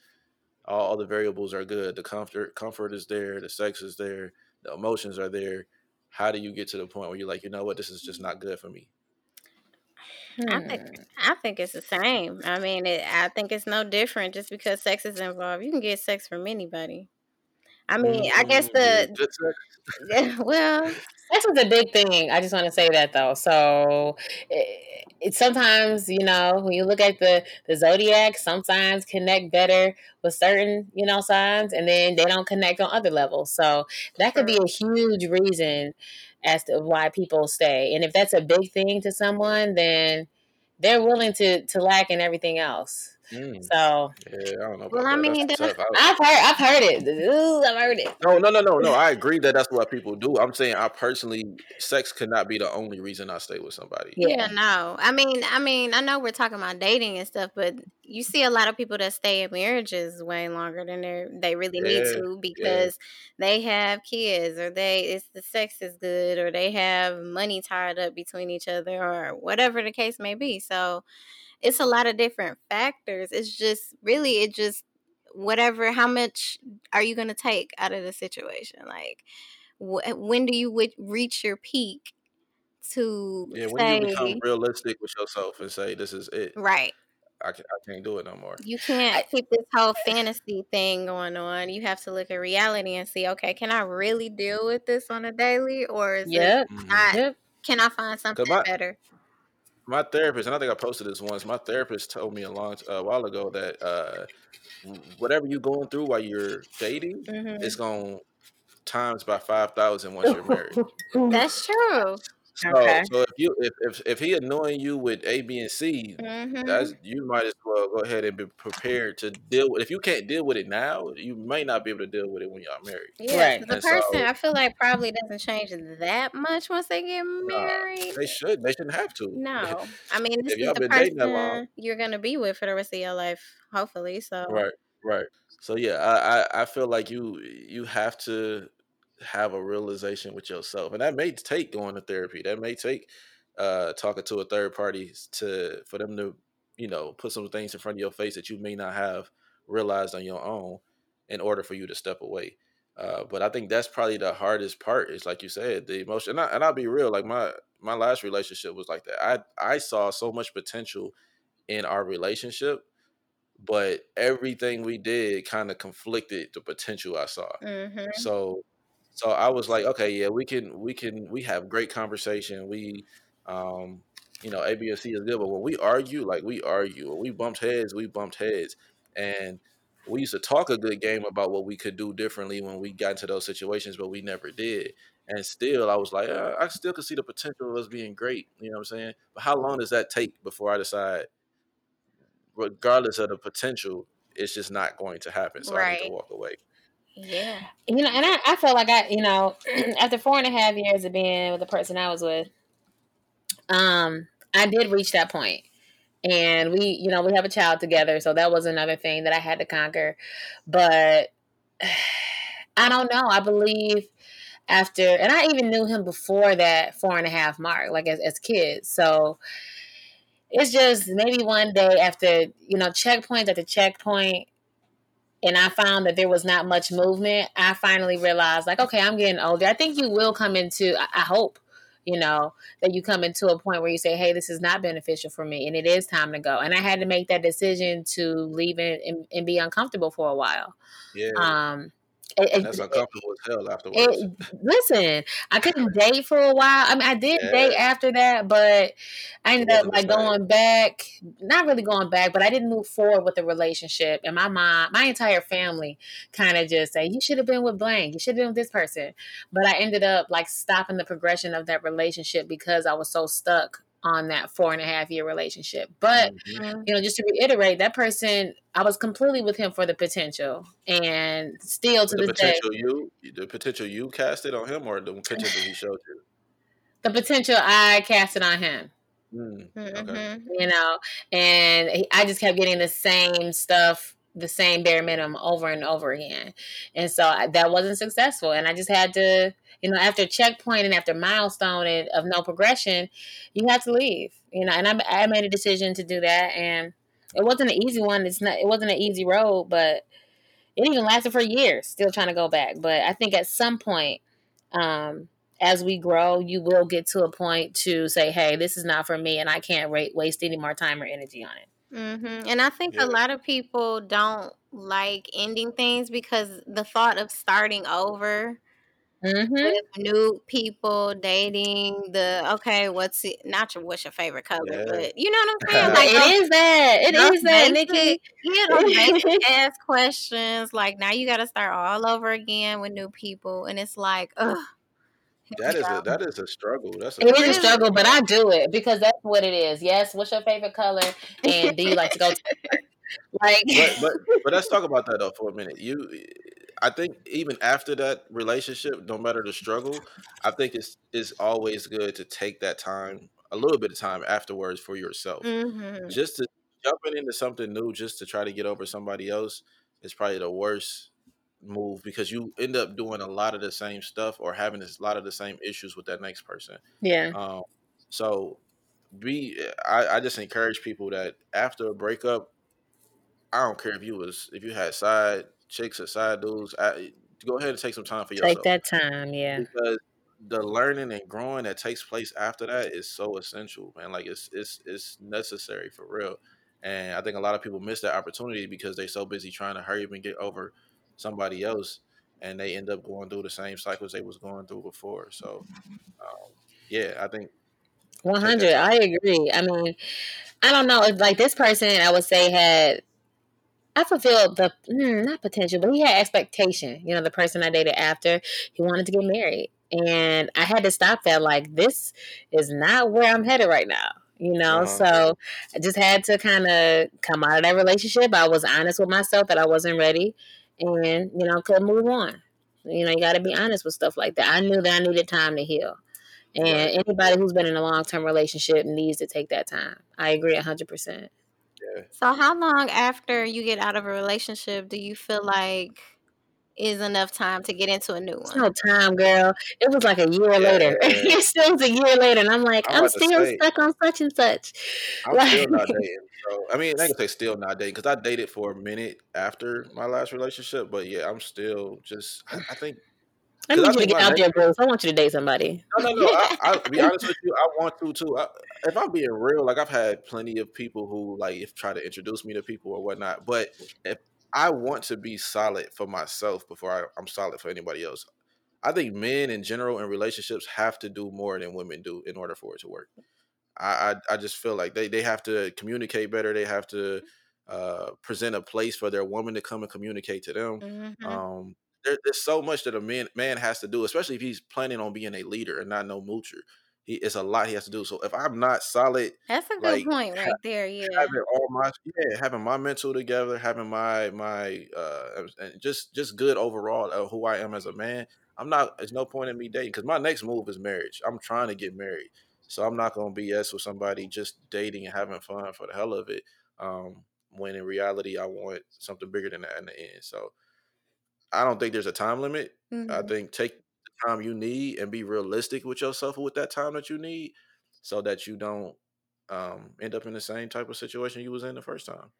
all, all the variables are good. The comfort comfort is there, the sex is there, the emotions are there. How do you get to the point where you're like, you know what, this is just not good for me? I think Hmm. I think it's the same. I mean, it, I think it's no different just because sex is involved. You can get sex from anybody. I mean, I guess the [LAUGHS] well, Sex is a big thing. I just want to say that though. So it, it sometimes, you know, when you look at the the zodiac, some signs connect better with certain, you know, signs, and then they don't connect on other levels. So that could be a huge reason as to why people stay. And if that's a big thing to someone, then they're willing to to lack in everything else. Mm, So yeah, I don't know Well, I that. mean, That's that's. I, I've heard I've heard it. Ooh, I've heard it. no, no, no, no, no. I agree that that's what people do. I'm saying I personally, sex could not be the only reason I stay with somebody. yeah, Yeah. no. I mean, I mean, I know we're talking about dating and stuff, but you see a lot of people that stay in marriages way longer than they they really need Yeah, to yeah. because they have kids or they it's the sex is good or they have money tied up between each other or whatever the case may be. So it's a lot of different factors. It's just really it just whatever how much are you going to take out of the situation? Like wh- eh, when do you wi- reach your peak to Yeah, when do you become realistic with yourself and say this is it? right? I, can, I can't do it no more. You can't keep this whole fantasy thing going on. You have to look at reality and see, okay, can I really deal with this on a daily, or is mm-hmm. Yep. it not? Yep. Can I find something my- better? My therapist, and I think I posted this once. My therapist told me a long a while ago that uh, whatever you're going through while you're dating, Mhm. it's going times by five thousand once you're married. [LAUGHS] That's true. So, Okay. so if you if, if if he annoying you with A, B, and C, hmm that's you might as well go ahead and be prepared to deal with. If you can't deal with it now, you may not be able to deal with it when y'all married. Yeah, Right. the And so- person I feel like probably doesn't change that much once they get married. They should. They shouldn't have to. No, [LAUGHS] I mean this If is y'all the been dating that person long. you're gonna be with for the rest of your life, hopefully. So Right, right. So yeah, I, I I feel like you you have to have a realization with yourself, and that may take going to therapy. That may take uh talking to a third party to for them to you know put some things in front of your face that you may not have realized on your own in order for you to step away. Uh, but I think that's probably the hardest part. Is like you said, the emotion. And, I, and I'll be real. Like my my last relationship was like that. I I saw so much potential in our relationship but everything we did kind of conflicted the potential I saw. hmm So so I was like, okay, yeah, we can we can we have great conversation. We um you know, A, B, and C is good, but when we argue, like we argue, when we bumped heads, we bumped heads. And we used to talk a good game about what we could do differently when we got into those situations, but we never did. And still, I was like, uh, I still could see the potential of us being great. You know what I'm saying? But how long does that take before I decide regardless of the potential, it's just not going to happen. So I need to walk away. Yeah, You know, and I, I felt like I, you know, [CLEARS THROAT] after four and a half years of being with the person I was with, um, I did reach that point. And we, you know, we have a child together, so that was another thing that I had to conquer. But [SIGHS] I don't know. I believe after, and I even knew him before that four and a half mark, like as, as kids. So it's just maybe one day after, you know, checkpoint after checkpoint, and I found that there was not much movement, I finally realized, like, okay, I'm getting older. I think you will come into, I hope, you know, that you come into a point where you say, hey, this is not beneficial for me and it is time to go. And I had to make that decision to leave it and, and be uncomfortable for a while. Yeah. Um, it, it- oh, that's uncomfortable as hell afterwards. it, listen, I couldn't date for a while. I mean, I did Yeah. date after that, but I ended up like going back, not really going back, but I didn't move forward with the relationship. And my mom, my entire family kind of just say, you should have been with blank. You should have been with this person. But I ended up like stopping the progression of that relationship because I was so stuck on that four and a half year relationship. But Mhm. you know, just to reiterate, that person, I was completely with him for the potential, and still to the this day, potential you, the potential you casted on him, or the potential he showed you. [SIGHS] the potential I casted on him. Mm, okay. Mhm. You know, and he, I just kept getting the same stuff, the same bare minimum over and over again, and so I, that wasn't successful. And I just had to, you know, after checkpoint and after milestone and, of no progression, you have to leave. You know, and I, I made a decision to do that, and it wasn't an easy one. It's not. It wasn't an easy road, but it even lasted for years. Still trying to go back, but I think at some point, um, as we grow, you will get to a point to say, "Hey, this is not for me, and I can't ra- waste any more time or energy on it." hmm And I think Yeah. a lot of people don't like ending things because the thought of starting over Mm-hmm. new people, dating the okay, what's it? Not your what's your favorite color, Yeah. but you know what I'm [LAUGHS] saying. Like it is that. it is that, basic- Nikki. Yeah, basic [LAUGHS] ass questions. Like now you got to start all over again with new people, and it's like, ugh. That is a that is a struggle. That's a It is a [LAUGHS] struggle, but I do it because that's what it is. Yes, what's your favorite color, and do you like to go to? Like, but, but but let's talk about that though for a minute. You, I think even after that relationship, no matter the struggle, I think it's it's always good to take that time, a little bit of time afterwards for yourself, Mhm. just to jumping into something new, just to try to get over somebody else is probably the worst move because you end up doing a lot of the same stuff or having a lot of the same issues with that next person. yeah, Um, so be I, I just encourage people that after a breakup, I don't care if you was if you had side chicks or side dudes, I, go ahead and take some time for yourself take that time. Yeah, because the learning and growing that takes place after that is so essential, man. Like it's it's it's necessary for real. And I think a lot of people miss that opportunity because they're so busy trying to hurry up and get over somebody else, and they end up going through the same cycles they was going through before. So, um, yeah, I think one hundred. I agree. I mean, I don't know. If like this person, I would say had I fulfilled the mm, not potential, but he had expectation. You know, the person I dated after he wanted to get married, and I had to stop that. Like this is not where I'm headed right now. You know, uh-huh. so I just had to kind of come out of that relationship. I was honest with myself that I wasn't ready, and you know, could move on. You know, you got to be honest with stuff like that. I knew that I needed time to heal. And anybody who's been in a long term relationship needs to take that time. I agree 100%. Yeah. So, how long after you get out of a relationship do you feel like is enough time to get into a new one? no time, girl. It was like a year yeah, later. it [LAUGHS] still was a year later, and I'm like, I'm, I'm still stuck on such and such. I'm like, still not [LAUGHS] dating. So, I mean, I can say still not dating because I dated for a minute after my last relationship, but yeah, I'm still just. I, I think I need you to get out there, Bruce. I want you to date somebody. No, no, no. I, I'll be [LAUGHS] honest with you. I want to too. I, if I'm being real, like I've had plenty of people who like if try to introduce me to people or whatnot. But if I want to be solid for myself before I, I'm solid for anybody else, I think men in general in relationships have to do more than women do in order for it to work. I I, I just feel like they they have to communicate better. They have to uh, present a place for their woman to come and communicate to them. Mm-hmm. Um, there, there's so much that a man man has to do, especially if he's planning on being a leader and not no moocher. He, it's a lot he has to do. So if I'm not solid, that's a good like, point right there. Yeah, having all my yeah, having my mental together, having my my uh, and just just good overall of who I am as a man. I'm not. There's no point in me dating because my next move is marriage. I'm trying to get married, so I'm not gonna BS with somebody just dating and having fun for the hell of it. Um, when in reality, I want something bigger than that in the end. So I don't think there's a time limit. Mm-hmm. I think take the time you need and be realistic with yourself with that time that you need, so that you don't um, end up in the same type of situation you was in the first time.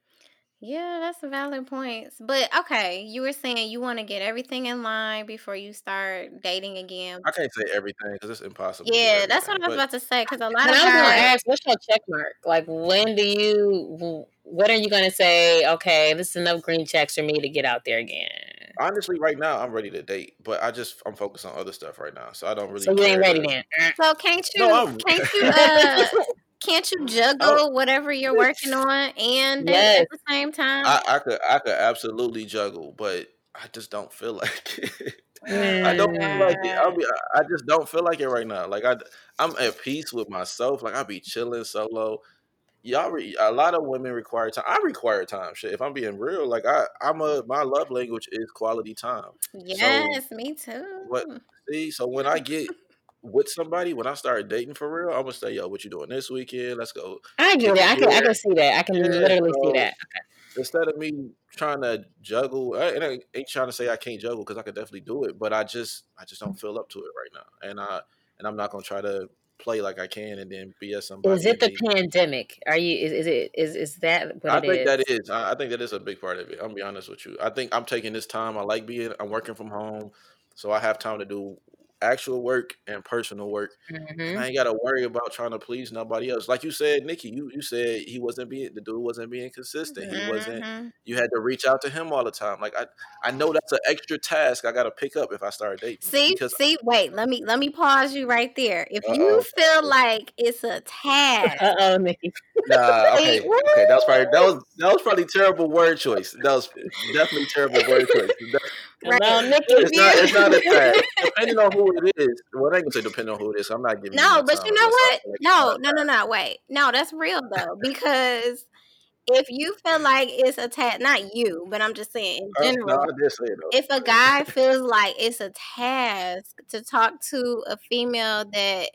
Yeah, that's a valid point. But okay, you were saying you want to get everything in line before you start dating again. I can't say everything because it's impossible. Yeah, that's what I was about to say. Because a lot of I was going to ask, what's your check mark? Like, when do you? When are you going to say, okay, this is enough green checks for me to get out there again? Honestly, right now I'm ready to date, but I just I'm focused on other stuff right now, so I don't really. So you ain't ready then. So can't you? No, can't you? [LAUGHS] Uh, can't you juggle oh. whatever you're working on and yes. at the same time? I, I, could I could absolutely juggle, but I just don't feel [LAUGHS] like it. I don't feel like it. I, be, I just don't feel like it right now. Like I, I'm at peace with myself. Like I be chilling solo. Y'all, re, a lot of women require time. I require time. Shit, if I'm being real, like I, I'm a my love language is quality time. Yes, so, me too. What see? So when I get with somebody, when I start dating for real, I'm gonna say, "Yo, what you doing this weekend? Let's go." I get it. I can, I can see that. I can yeah, literally so see that. Instead of me trying to juggle, and I ain't trying to say I can't juggle because I could definitely do it, but I just, I just don't mm. feel up to it right now, and I, and I'm not gonna try to play like I can and then BS somebody. Is it the pandemic? Are you? Is, is it? Is is that? I think is? that is. I, I think that is a big part of it. I'm gonna be honest with you. I think I'm taking this time. I like being. I'm working from home, so I have time to do actual work and personal work. Mm-hmm. I ain't got to worry about trying to please nobody else. Like you said, Nikki, you you said he wasn't being the dude wasn't being consistent. Mm-hmm. He wasn't. Mm-hmm. You had to reach out to him all the time. Like I I know that's an extra task I got to pick up if I start dating. See, see, wait, let me let me pause you right there. If Uh-oh. you feel like it's a task, [LAUGHS] uh oh, Nikki. Nah, okay, okay, that was probably that was that was probably terrible word choice. That was definitely terrible word choice. [LAUGHS] Right. Well, Nikki, it's, not, it's not a fact. [LAUGHS] Depending on who it is. Well, I ain't gonna say depending on who it is. I'm not giving. No, but you know what? No, no, no, no. Wait, no, that's real though because if you feel like it's a task, not you, but I'm just saying in general. Uh, no, if a guy feels like it's a task to talk to a female that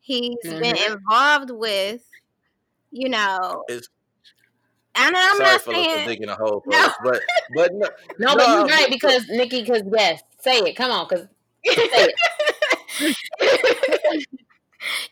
he's mm-hmm. been involved with, you know, it's and I'm Sorry not saying digging a hole for no. us, but but no, [LAUGHS] no, no but you're right because Nikki, because yes, say it. Come on, because [LAUGHS]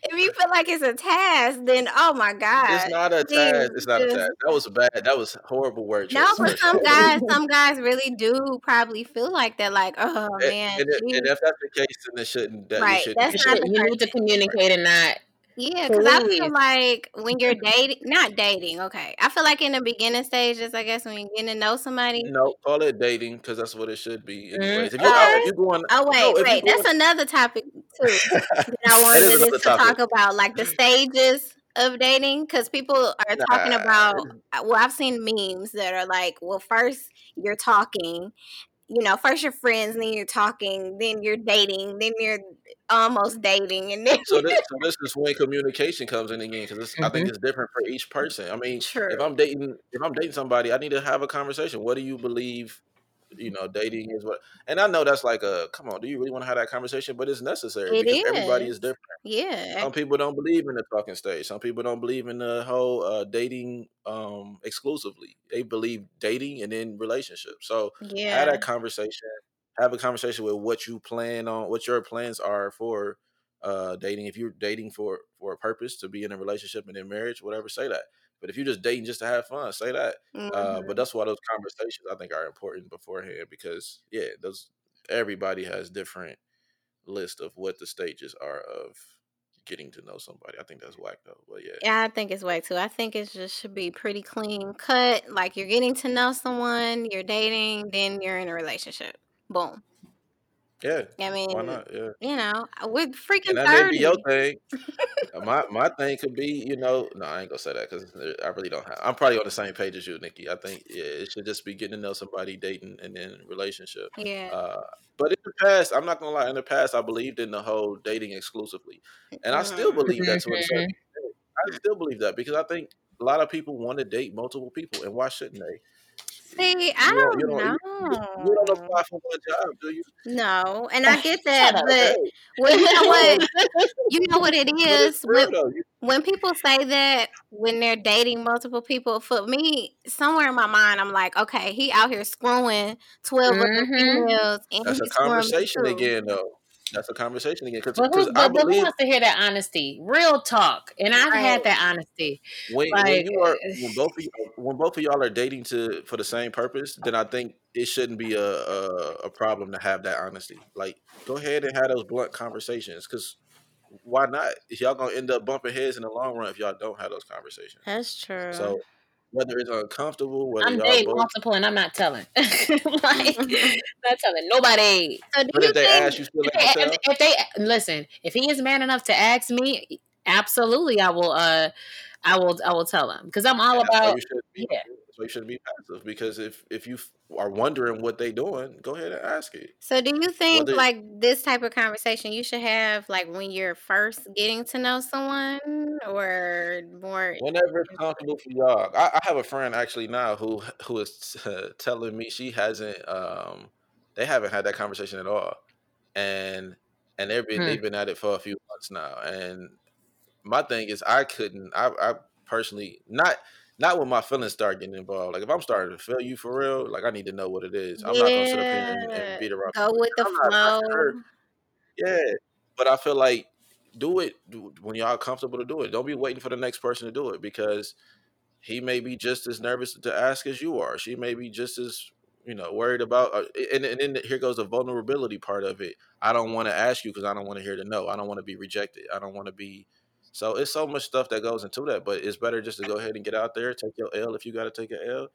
if you feel like it's a task, then oh my god, it's not a task. It's not a task. That was bad. That was horrible word. No, but some guys, some guys really do probably feel like that. Like, oh man. And, and, and if that's the case, then it shouldn't. That right. Shouldn't that's not. You need to communicate and not Yeah, because I feel like when you're [LAUGHS] dating, not dating, okay. I feel like in the beginning stages, I guess when you're getting to know somebody. No, call it dating because that's what it should be. Anyways, if you Okay. if mm-hmm. you going, Oh wait, no, wait, that's going, another topic too that I [LAUGHS] wanted is us another to talk about, like the stages of dating, because people are talking Nah, about. Uh, well, I've seen memes that are like, well, first you're talking, you know, first you're friends, then you're talking, then you're dating, then you're almost dating, and then so this [LAUGHS] so this is when communication comes in again because I think Mhm. it's different for each person. I mean, true. if I'm dating if I'm dating somebody, I need to have a conversation. What do you believe? You know, dating is what, and I know that's like a come on. Do you really want to have that conversation? But it's necessary It because everybody is. is different. Yeah. Some people don't believe in the talking stage. Some people don't believe in the whole uh, dating um, exclusively. They believe dating and then relationships. So yeah. have that conversation. Have a conversation with what you plan on, what your plans are for uh, dating. If you're dating for for a purpose to be in a relationship and in marriage, whatever, say that. But if you're just dating just to have fun, say that. Uh, hmm but that's why those conversations I think are important beforehand because yeah, those everybody has different list of what the stages are of getting to know somebody. I think that's whack though. But yeah, Yeah, I think it's way too. I think it just should be pretty clean cut. Like you're getting to know someone, you're dating, then you're in a relationship. Boom. Yeah. I mean, Why not? Yeah. you know, we're freaking And that may be your thing. [LAUGHS] Uh, My my thing could be, you know, no, I ain't gonna say that because I really don't have. I'm probably on the same page as you, Nikki. I think yeah, it should just be getting to know somebody, dating, and then relationship. Yeah. Uh, but in the past, I'm not gonna lie. In the past, I believed in the whole dating exclusively, and I still Mm. believe that to a certain [LAUGHS] Mhm. I still believe that because I think a lot of people want to date multiple people, and why shouldn't they? See, I You don't, don't don't, you, you don't know. apply for one job, do you? No, and I get [LAUGHS] that, but well, you know what? [LAUGHS] You know what it's when when people say that when they're dating multiple people. For me, somewhere in my mind, I'm like, okay, he out here screwing twelve other hmm females, and that's a he's conversation again, though. That's a conversation again, because But because who? I But, but who believe wants to hear that honesty? Real talk. And I've Right. had that honesty. when when you are uh, when both of you, when both of y'all are dating to for the same purpose, then I think it shouldn't be a a, a problem to have that honesty. Like, go ahead and have those blunt conversations, because why not? If y'all gonna end up bumping heads in the long run if y'all don't have those conversations. That's true. So whether it's uncomfortable, whether I'm dating both, multiple, and I'm not telling. [LAUGHS] like, [LAUGHS] [LAUGHS] not telling nobody. So do but you if they think? ask, you still If they, if, they listen, if he is man enough to ask me, absolutely, I will. Uh, I will. I will tell him because I'm all why about. Yeah. Why you shouldn't be passive because if if you are wondering what they doing, go ahead and ask it. So do you think Whether like this type of conversation you should have like when you're first getting to know someone, or more? Whenever it's comfortable for y'all. I, I have a friend actually now who who is uh, [LAUGHS] telling me she hasn't um they haven't had that conversation at all. And and they've been Hmm. they've been at it for a few months now. And my thing is I couldn't I I personally not not when my feelings start getting involved. Like if I'm starting to feel you for real, like I need to know what it is. I'm not gonna sit up here and, and Yeah, beat around go with the I'm not rushing her. flow. Yeah, but I feel like do it when y'all comfortable to do it. Don't be waiting for the next person to do it because he may be just as nervous to ask as you are. She may be just as you know worried about. Uh, and, and then here goes the vulnerability part of it. I don't want to ask you because I don't want to hear the no. I don't want to be rejected. I don't want to be. So it's so much stuff that goes into that. But it's better just to go ahead and get out there, take your L if you got to take an L.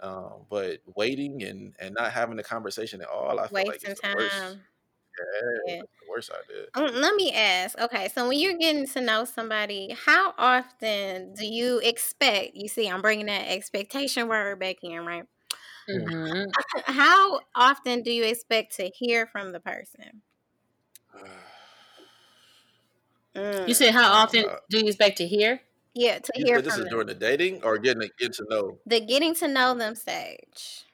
Um, but waiting and and not having the conversation at all, I feel like it's the worst. Yeah, Yeah. the worst idea. Um, let me ask. Okay, so when you're getting to know somebody, how often do you expect? You see, I'm bringing that expectation word back in, right? hmm [LAUGHS] How often do you expect to hear from the person? [SIGHS] [SIGHS] You Mm. said how often don't do you expect to hear? Yeah, to You hear this from is them. during the dating or getting to get to know. The getting to know them stage.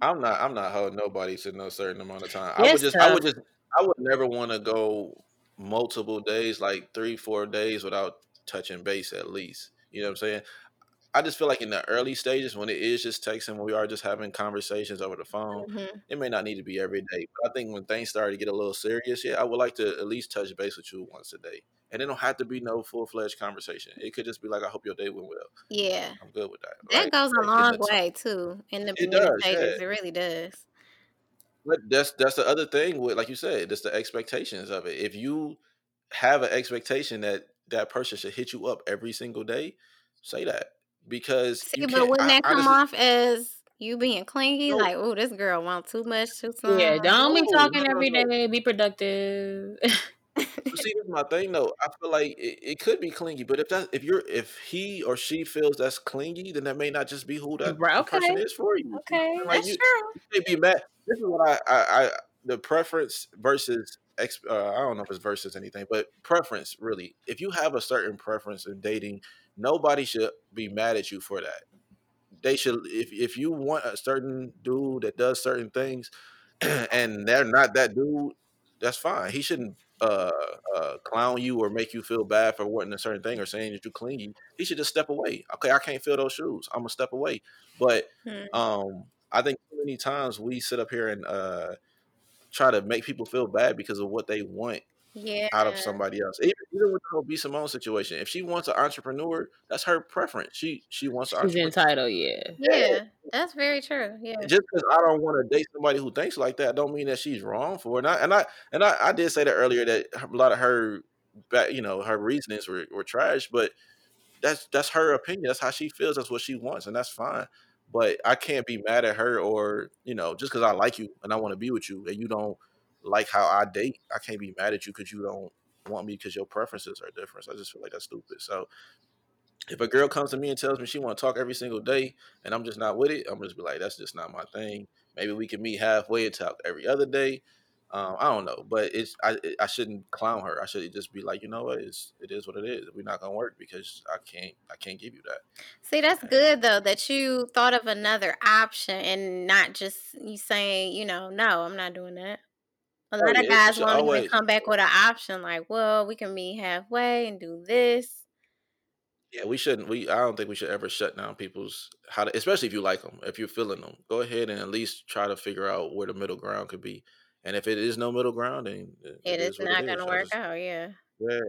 I'm not. I'm not holding nobody to no certain amount of time. I would It's just. I would just. I would never want to go multiple days, like three, four days, without touching base at least. You know what I'm saying? I just feel like in the early stages, when it is just texting, when we are just having conversations over the phone, hmm it may not need to be every day. But I think when things start to get a little serious, yeah, I would like to at least touch base with you once a day. And it don't have to be no full fledged conversation. It could just be like, I hope your day went well. Yeah, I'm good with that. that Right? goes a Like long getting the t- way too in the it beginning does, yeah. It really does. But that's that's the other thing with like you said, that's the expectations of it. If you have an expectation that that person should hit you up every single day, say that because See, but I, that I come off as you being clingy? no, Like, oh, this girl wants too much too soon. Yeah, don't be talking no, every day. Be productive. [LAUGHS] See, this is my thing though. I feel like it, it could be clingy, but if that if you're if he or she feels that's clingy, then that may not just be who that Right, the person is for you. You know what Okay? Like that's you, true. you can't be mad. This is what I I, I the preference versus ex. Uh, I don't know if it's versus anything, but preference really. If you have a certain preference in dating, nobody should be mad at you for that. They should if if you want a certain dude that does certain things, [CLEARS THROAT] and they're not that dude, that's fine. He shouldn't uh, uh, clown you or make you feel bad for wanting a certain thing or saying that you clingy. He should just step away. Okay, I can't fill those shoes. I'm gonna step away. But Hmm. um, I think too many times we sit up here and uh, try to make people feel bad because of what they want Yeah. out of somebody else. Even, even with the whole B. Simone situation, if she wants an entrepreneur, that's her preference. She she wants an She's entitled, yeah. Yeah, that's very true. Yeah. just because I don't want to date somebody who thinks like that, don't mean that she's wrong for it. And I and I, and I, I did say that earlier that a lot of her, you know, her reasonings were, were trash. But that's that's her opinion. That's how she feels. That's what she wants, and that's fine. But I can't be mad at her, or you know, just because I like you and I want to be with you, and you don't like how I date, I can't be mad at you because you don't want me because your preferences are different. So I just feel like that's stupid. So if a girl comes to me and tells me she want to talk every single day and I'm just not with it, I'm just be like, that's just not my thing. Maybe we can meet halfway and talk every other day. Um, I don't know, but it's I I shouldn't clown her. I should just be like, you know what, it's it is what it is. We're not gonna work because I can't I can't give you that. See, that's And good though that you thought of another option and not just you saying, you know, no, I'm not doing that. A oh lot of guys want always come back with an option like, well, we can meet halfway and do this. yeah we shouldn't we I don't think we should ever shut down people's how to especially if you like them if you're feeling them go ahead and at least try to figure out where the middle ground could be. And if it is no middle ground, then it It is is not gonna I work just out, yeah. yeah.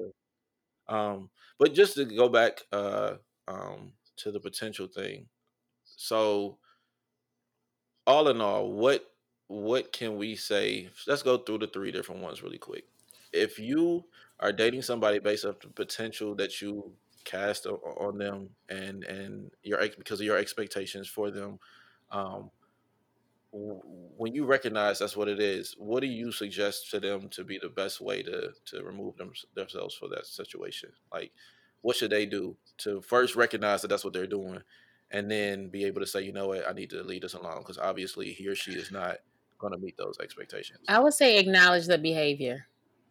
Um, but just to go back uh, um, to the potential thing. So, all in all, what what can we say? Let's go through the three different ones really quick. If you are dating somebody based off the potential that you cast on them and and your because of your expectations for them, um, when you recognize that's what it is, what do you suggest to them to be the best way to to remove them, themselves for that situation? Like, what should they do to first recognize that that's what they're doing, and then be able to say, you know what, I need to leave this alone because obviously he or she is not going to meet those expectations. I would say acknowledge the behavior.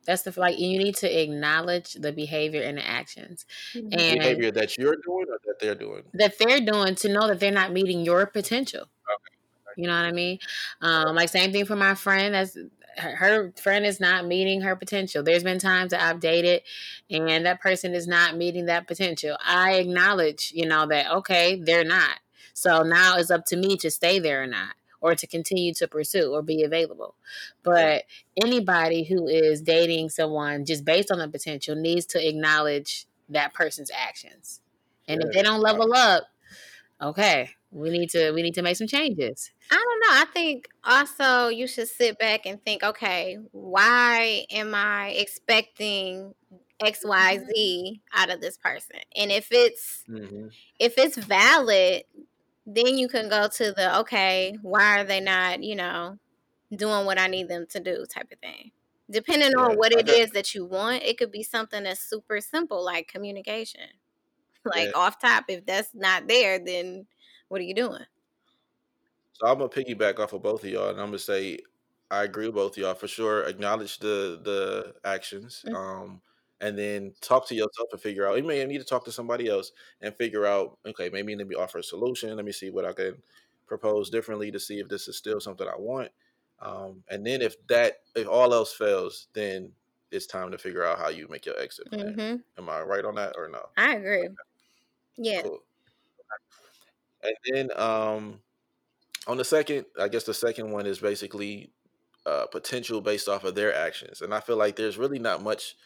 That's the like you need to acknowledge the behavior and the actions, Mhm. and Behavior that you're doing or that they're doing. that they're doing to know that they're not meeting your potential. Okay. You know what I mean? Um, like same thing for my friend. That's her, her friend is not meeting her potential. There's been times that I've dated, and that person is not meeting that potential. I acknowledge, you know, that okay, they're not. So now it's up to me to stay there or not, or to continue to pursue or be available. But anybody who is dating someone just based on the potential needs to acknowledge that person's actions. And if they don't level up, okay, we need to we need to make some changes. I don't know. I think also you should sit back and think, okay, why am I expecting XYZ out of this person? And if it's hmm if it's valid, then you can go to the okay, why are they not, you know, doing what I need them to do type of thing. Depending Yeah, on what it is that you want, it could be something that's super simple like communication. Like yeah. off top, if that's not there, then what are you doing? So I'm gonna piggyback off of both of y'all, and I'm gonna say I agree with both of y'all for sure. Acknowledge the the actions, Mm. um, and then talk to yourself and figure out. You may need to talk to somebody else and figure out. Okay, maybe let me offer a solution. Let me see what I can propose differently to see if this is still something I want. Um, and then if that if all else fails, then it's time to figure out how you make your exit plan. hmm Am I right on that or no? I agree. Yeah. Cool. And then um, on the second, I guess the second one is basically uh, potential based off of their actions, and I feel like there's really not much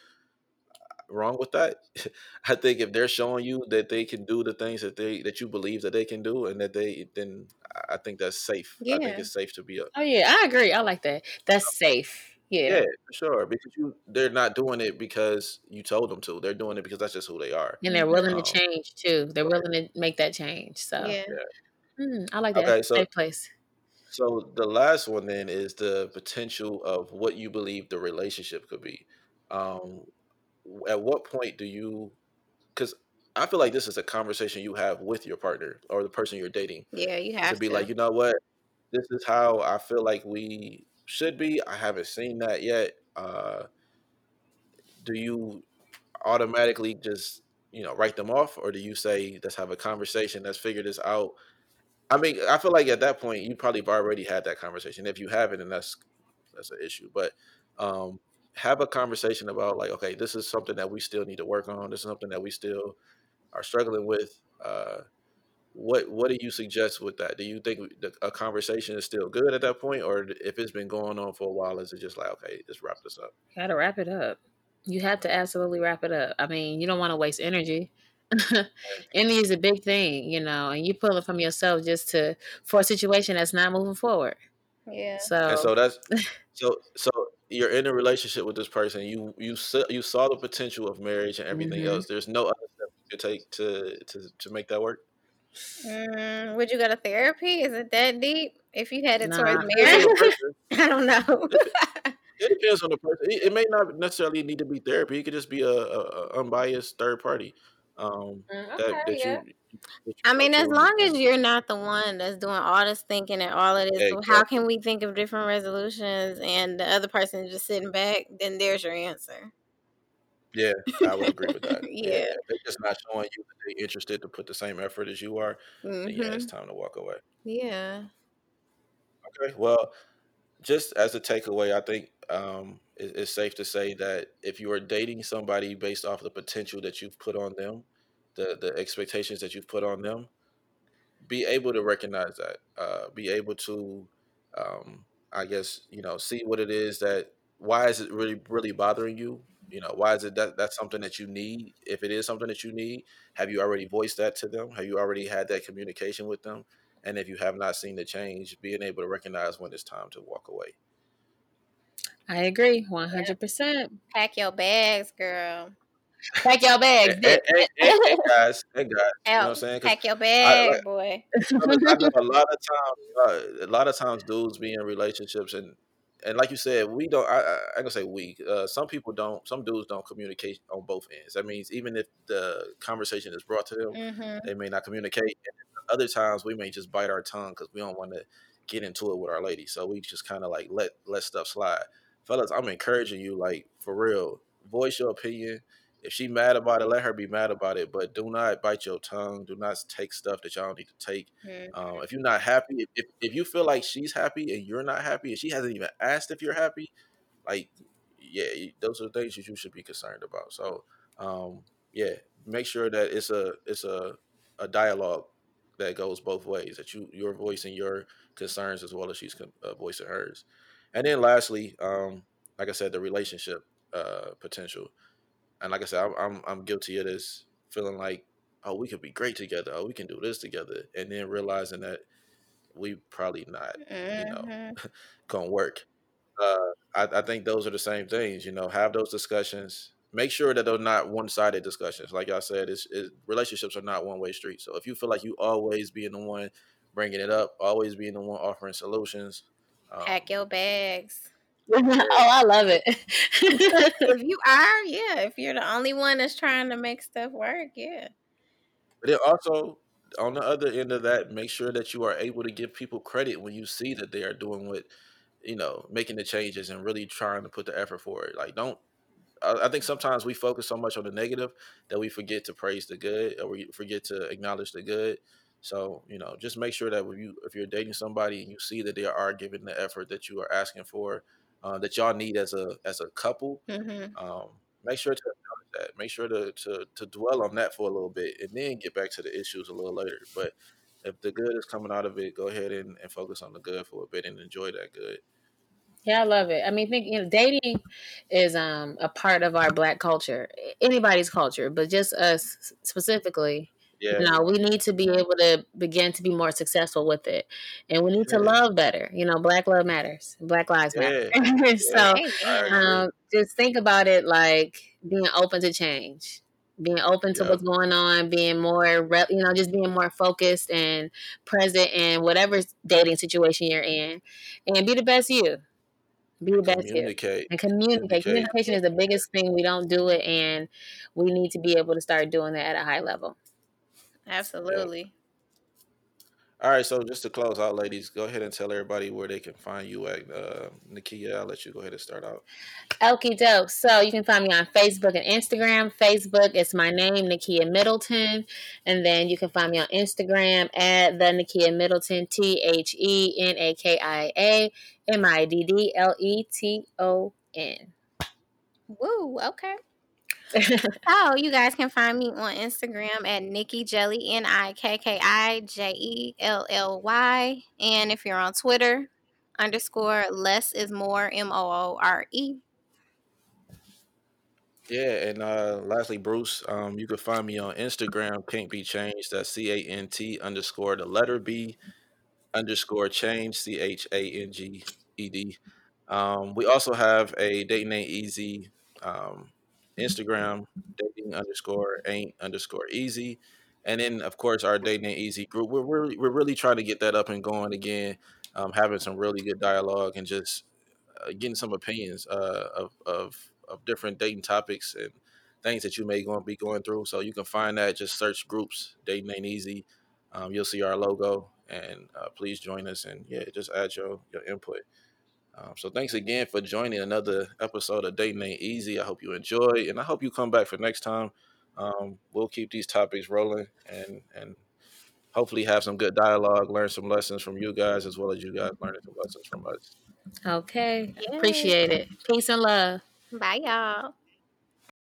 wrong with that. [LAUGHS] I think if they're showing you that they can do the things that they that you believe that they can do, and that they then I think that's safe. Yeah. I think Yeah. it's safe to be up. Oh yeah, I agree. I like that. That's safe. Yeah. Yeah, for sure. Because you they're not doing it because you told them to. They're doing it because that's just who they are. And they're willing Um, to change too. They're willing to make that change. So Yeah. mm, I like that. Okay, so Safe place. so the last one then is the potential of what you believe the relationship could be. Um, at what point do you? Because I feel like this is a conversation you have with your partner or the person you're dating Yeah, you have to be to. like, you know what, this is how I feel like we should be. I haven't seen that yet. Uh, do you automatically just you know write them off, or do you say let's have a conversation, let's figure this out? I mean, I feel like at that point you probably have already had that conversation. If you haven't, then that's that's an issue. But um, have a conversation about like, okay, this is something that we still need to work on. This is something that we still are struggling with. Uh, what what do you suggest with that? Do you think the, a conversation is still good at that point, or if it's been going on for a while, is it just like okay, just wrap this up? Gotta wrap it up. You have to absolutely wrap it up. I mean, you don't want to waste energy. [LAUGHS] energy is a big thing, you know, and you pull it from yourself just to for a situation that's not moving forward. Yeah. And So so that's [LAUGHS] so so you're in a relationship with this person. You you saw, you saw the potential of marriage and everything mhm. else. There's no other step you could take to to to make that work. Mm, would you go to therapy? Is it that deep? If you had it Nah. towards Depends on the marriage. [LAUGHS] I don't know. It depends on the person. It, it may not necessarily need to be therapy. It could just be a, a, a unbiased third party um, Mm, that okay, that yeah. you. I mean, as long as you're not the one that's doing all this thinking and all of this, so how can we think of different resolutions and the other person is just sitting back? Then there's your answer. Yeah, I would agree with that. [LAUGHS] Yeah, yeah. if they're just not showing you that they're interested to put the same effort as you are, then yeah, it's Mhm. time to walk away. Yeah. Okay, well, just as a takeaway, I think um, it, it's safe to say that if you are dating somebody based off the potential that you've put on them, the the expectations that you've put on them, be able to recognize that. Uh, be able to, um, I guess, you know, see what it is that. Why is it really really bothering you? You know, why is it that that's something that you need? If it is something that you need, have you already voiced that to them? Have you already had that communication with them? And if you have not seen the change, being able to recognize when it's time to walk away. I agree, hundred percent. Pack your bags, girl. Pack your bags. And, and, and guys, and guys, you know what I'm saying? Pack your I, bag, like, boy. I know [LAUGHS] a lot of times, uh, a lot of times, dudes be in relationships, and and like you said, we don't. I, I, I gonna say we. Uh, some people don't. Some dudes don't communicate on both ends. That means even if the conversation is brought to them, Mm-hmm. they may not communicate. And other times, we may just bite our tongue because we don't want to get into it with our lady. So we just kind of like let let stuff slide. Fellas, I'm encouraging you, like for real, voice your opinion. If she mad about it, let her be mad about it. But do not bite your tongue. Do not take stuff that y'all need to take. Mm-hmm. Um, if you're not happy, if, if you feel like she's happy and you're not happy, and she hasn't even asked if you're happy, like yeah, those are the things that you should be concerned about. So um, yeah, make sure that it's a it's a a dialogue that goes both ways. That you you're voicing your concerns as well as she's con- uh, voicing hers. And then lastly, um, like I said, the relationship uh, potential. And like I said, I'm, I'm I'm guilty of this, feeling like oh we could be great together, oh we can do this together, and then realizing that we probably not, you know, Mm-hmm. [LAUGHS] gonna work. Uh, I, I think those are the same things. You know, have those discussions. Make sure that they're not one-sided discussions. Like I said, it's, it, relationships are not one-way street. So if you feel like you always being the one bringing it up, always being the one offering solutions, um, Pack your bags. [LAUGHS] oh, I love it. [LAUGHS] if you are, yeah. If you're the only one that's trying to make stuff work, yeah. But then also on the other end of that, make sure that you are able to give people credit when you see that they are doing what you know, making the changes and really trying to put the effort for it. Like, don't. I, I think sometimes we focus so much on the negative that we forget to praise the good, or we forget to acknowledge the good. So you know, just make sure that when you, if you're dating somebody and you see that they are giving the effort that you are asking for, uh, that y'all need as a as a couple, Mm-hmm. um, make sure to that. Make sure to, to to dwell on that for a little bit, and then get back to the issues a little later. But if the good is coming out of it, go ahead and, and focus on the good for a bit and enjoy that good. Yeah, I love it. I mean, think you know, dating is um a part of our black culture, anybody's culture, but just us specifically. Yeah. You know, we need to be able to begin to be more successful with it. And we need to love better. You know, black love matters. Black lives matter. Yeah. [LAUGHS] so. Um, just think about it like being open to change, being open to Yep. what's going on, being more, re- you know, just being more focused and present in whatever dating situation you're in, and be the best you. Be the best you. Communicate. And communicate. Communicate. Communication is the biggest thing. We don't do it, and we need to be able to start doing that at a high level. Absolutely. All right, so just to close out, ladies, go ahead and tell everybody where they can find you at. Uh, Nakia, I'll let you go ahead and start out. Okie doke. So you can find me on Facebook and Instagram. Facebook, is my name, Nakia Middleton. And then you can find me on Instagram at the Nakia Middleton, T H E N A K I A M I D D L E T O N. Woo. Okay. So [LAUGHS] you guys can find me on Instagram at Nikki Jelly N I K K I J E L L Y, and if you're on Twitter, underscore less is more M O O R E. Yeah, and uh, lastly, Bruce, um, you can find me on Instagram, Can't Be Changed. That's C A N T underscore the letter B underscore change, C H A N G E D. Um, we also have a Dating Ain't Easy um, Instagram, dating underscore ain't underscore easy. And then, of course, our Dating Ain't Easy group. We're, we're, we're really trying to get that up and going again, um, having some really good dialogue and just uh, getting some opinions uh, of, of, of different dating topics and things that you may going be going through. So you can find that. Just search groups, Dating Ain't Easy. Um, you'll see our logo, and uh, please join us and yeah, just add your your input. Um, so thanks again for joining another episode of Dating Ain't Easy. I hope you enjoy, and I hope you come back for next time. Um, we'll keep these topics rolling and and hopefully have some good dialogue, learn some lessons from you guys as well as you guys learning some lessons from us. Okay. Yes. Appreciate it. Peace and love. Bye, y'all.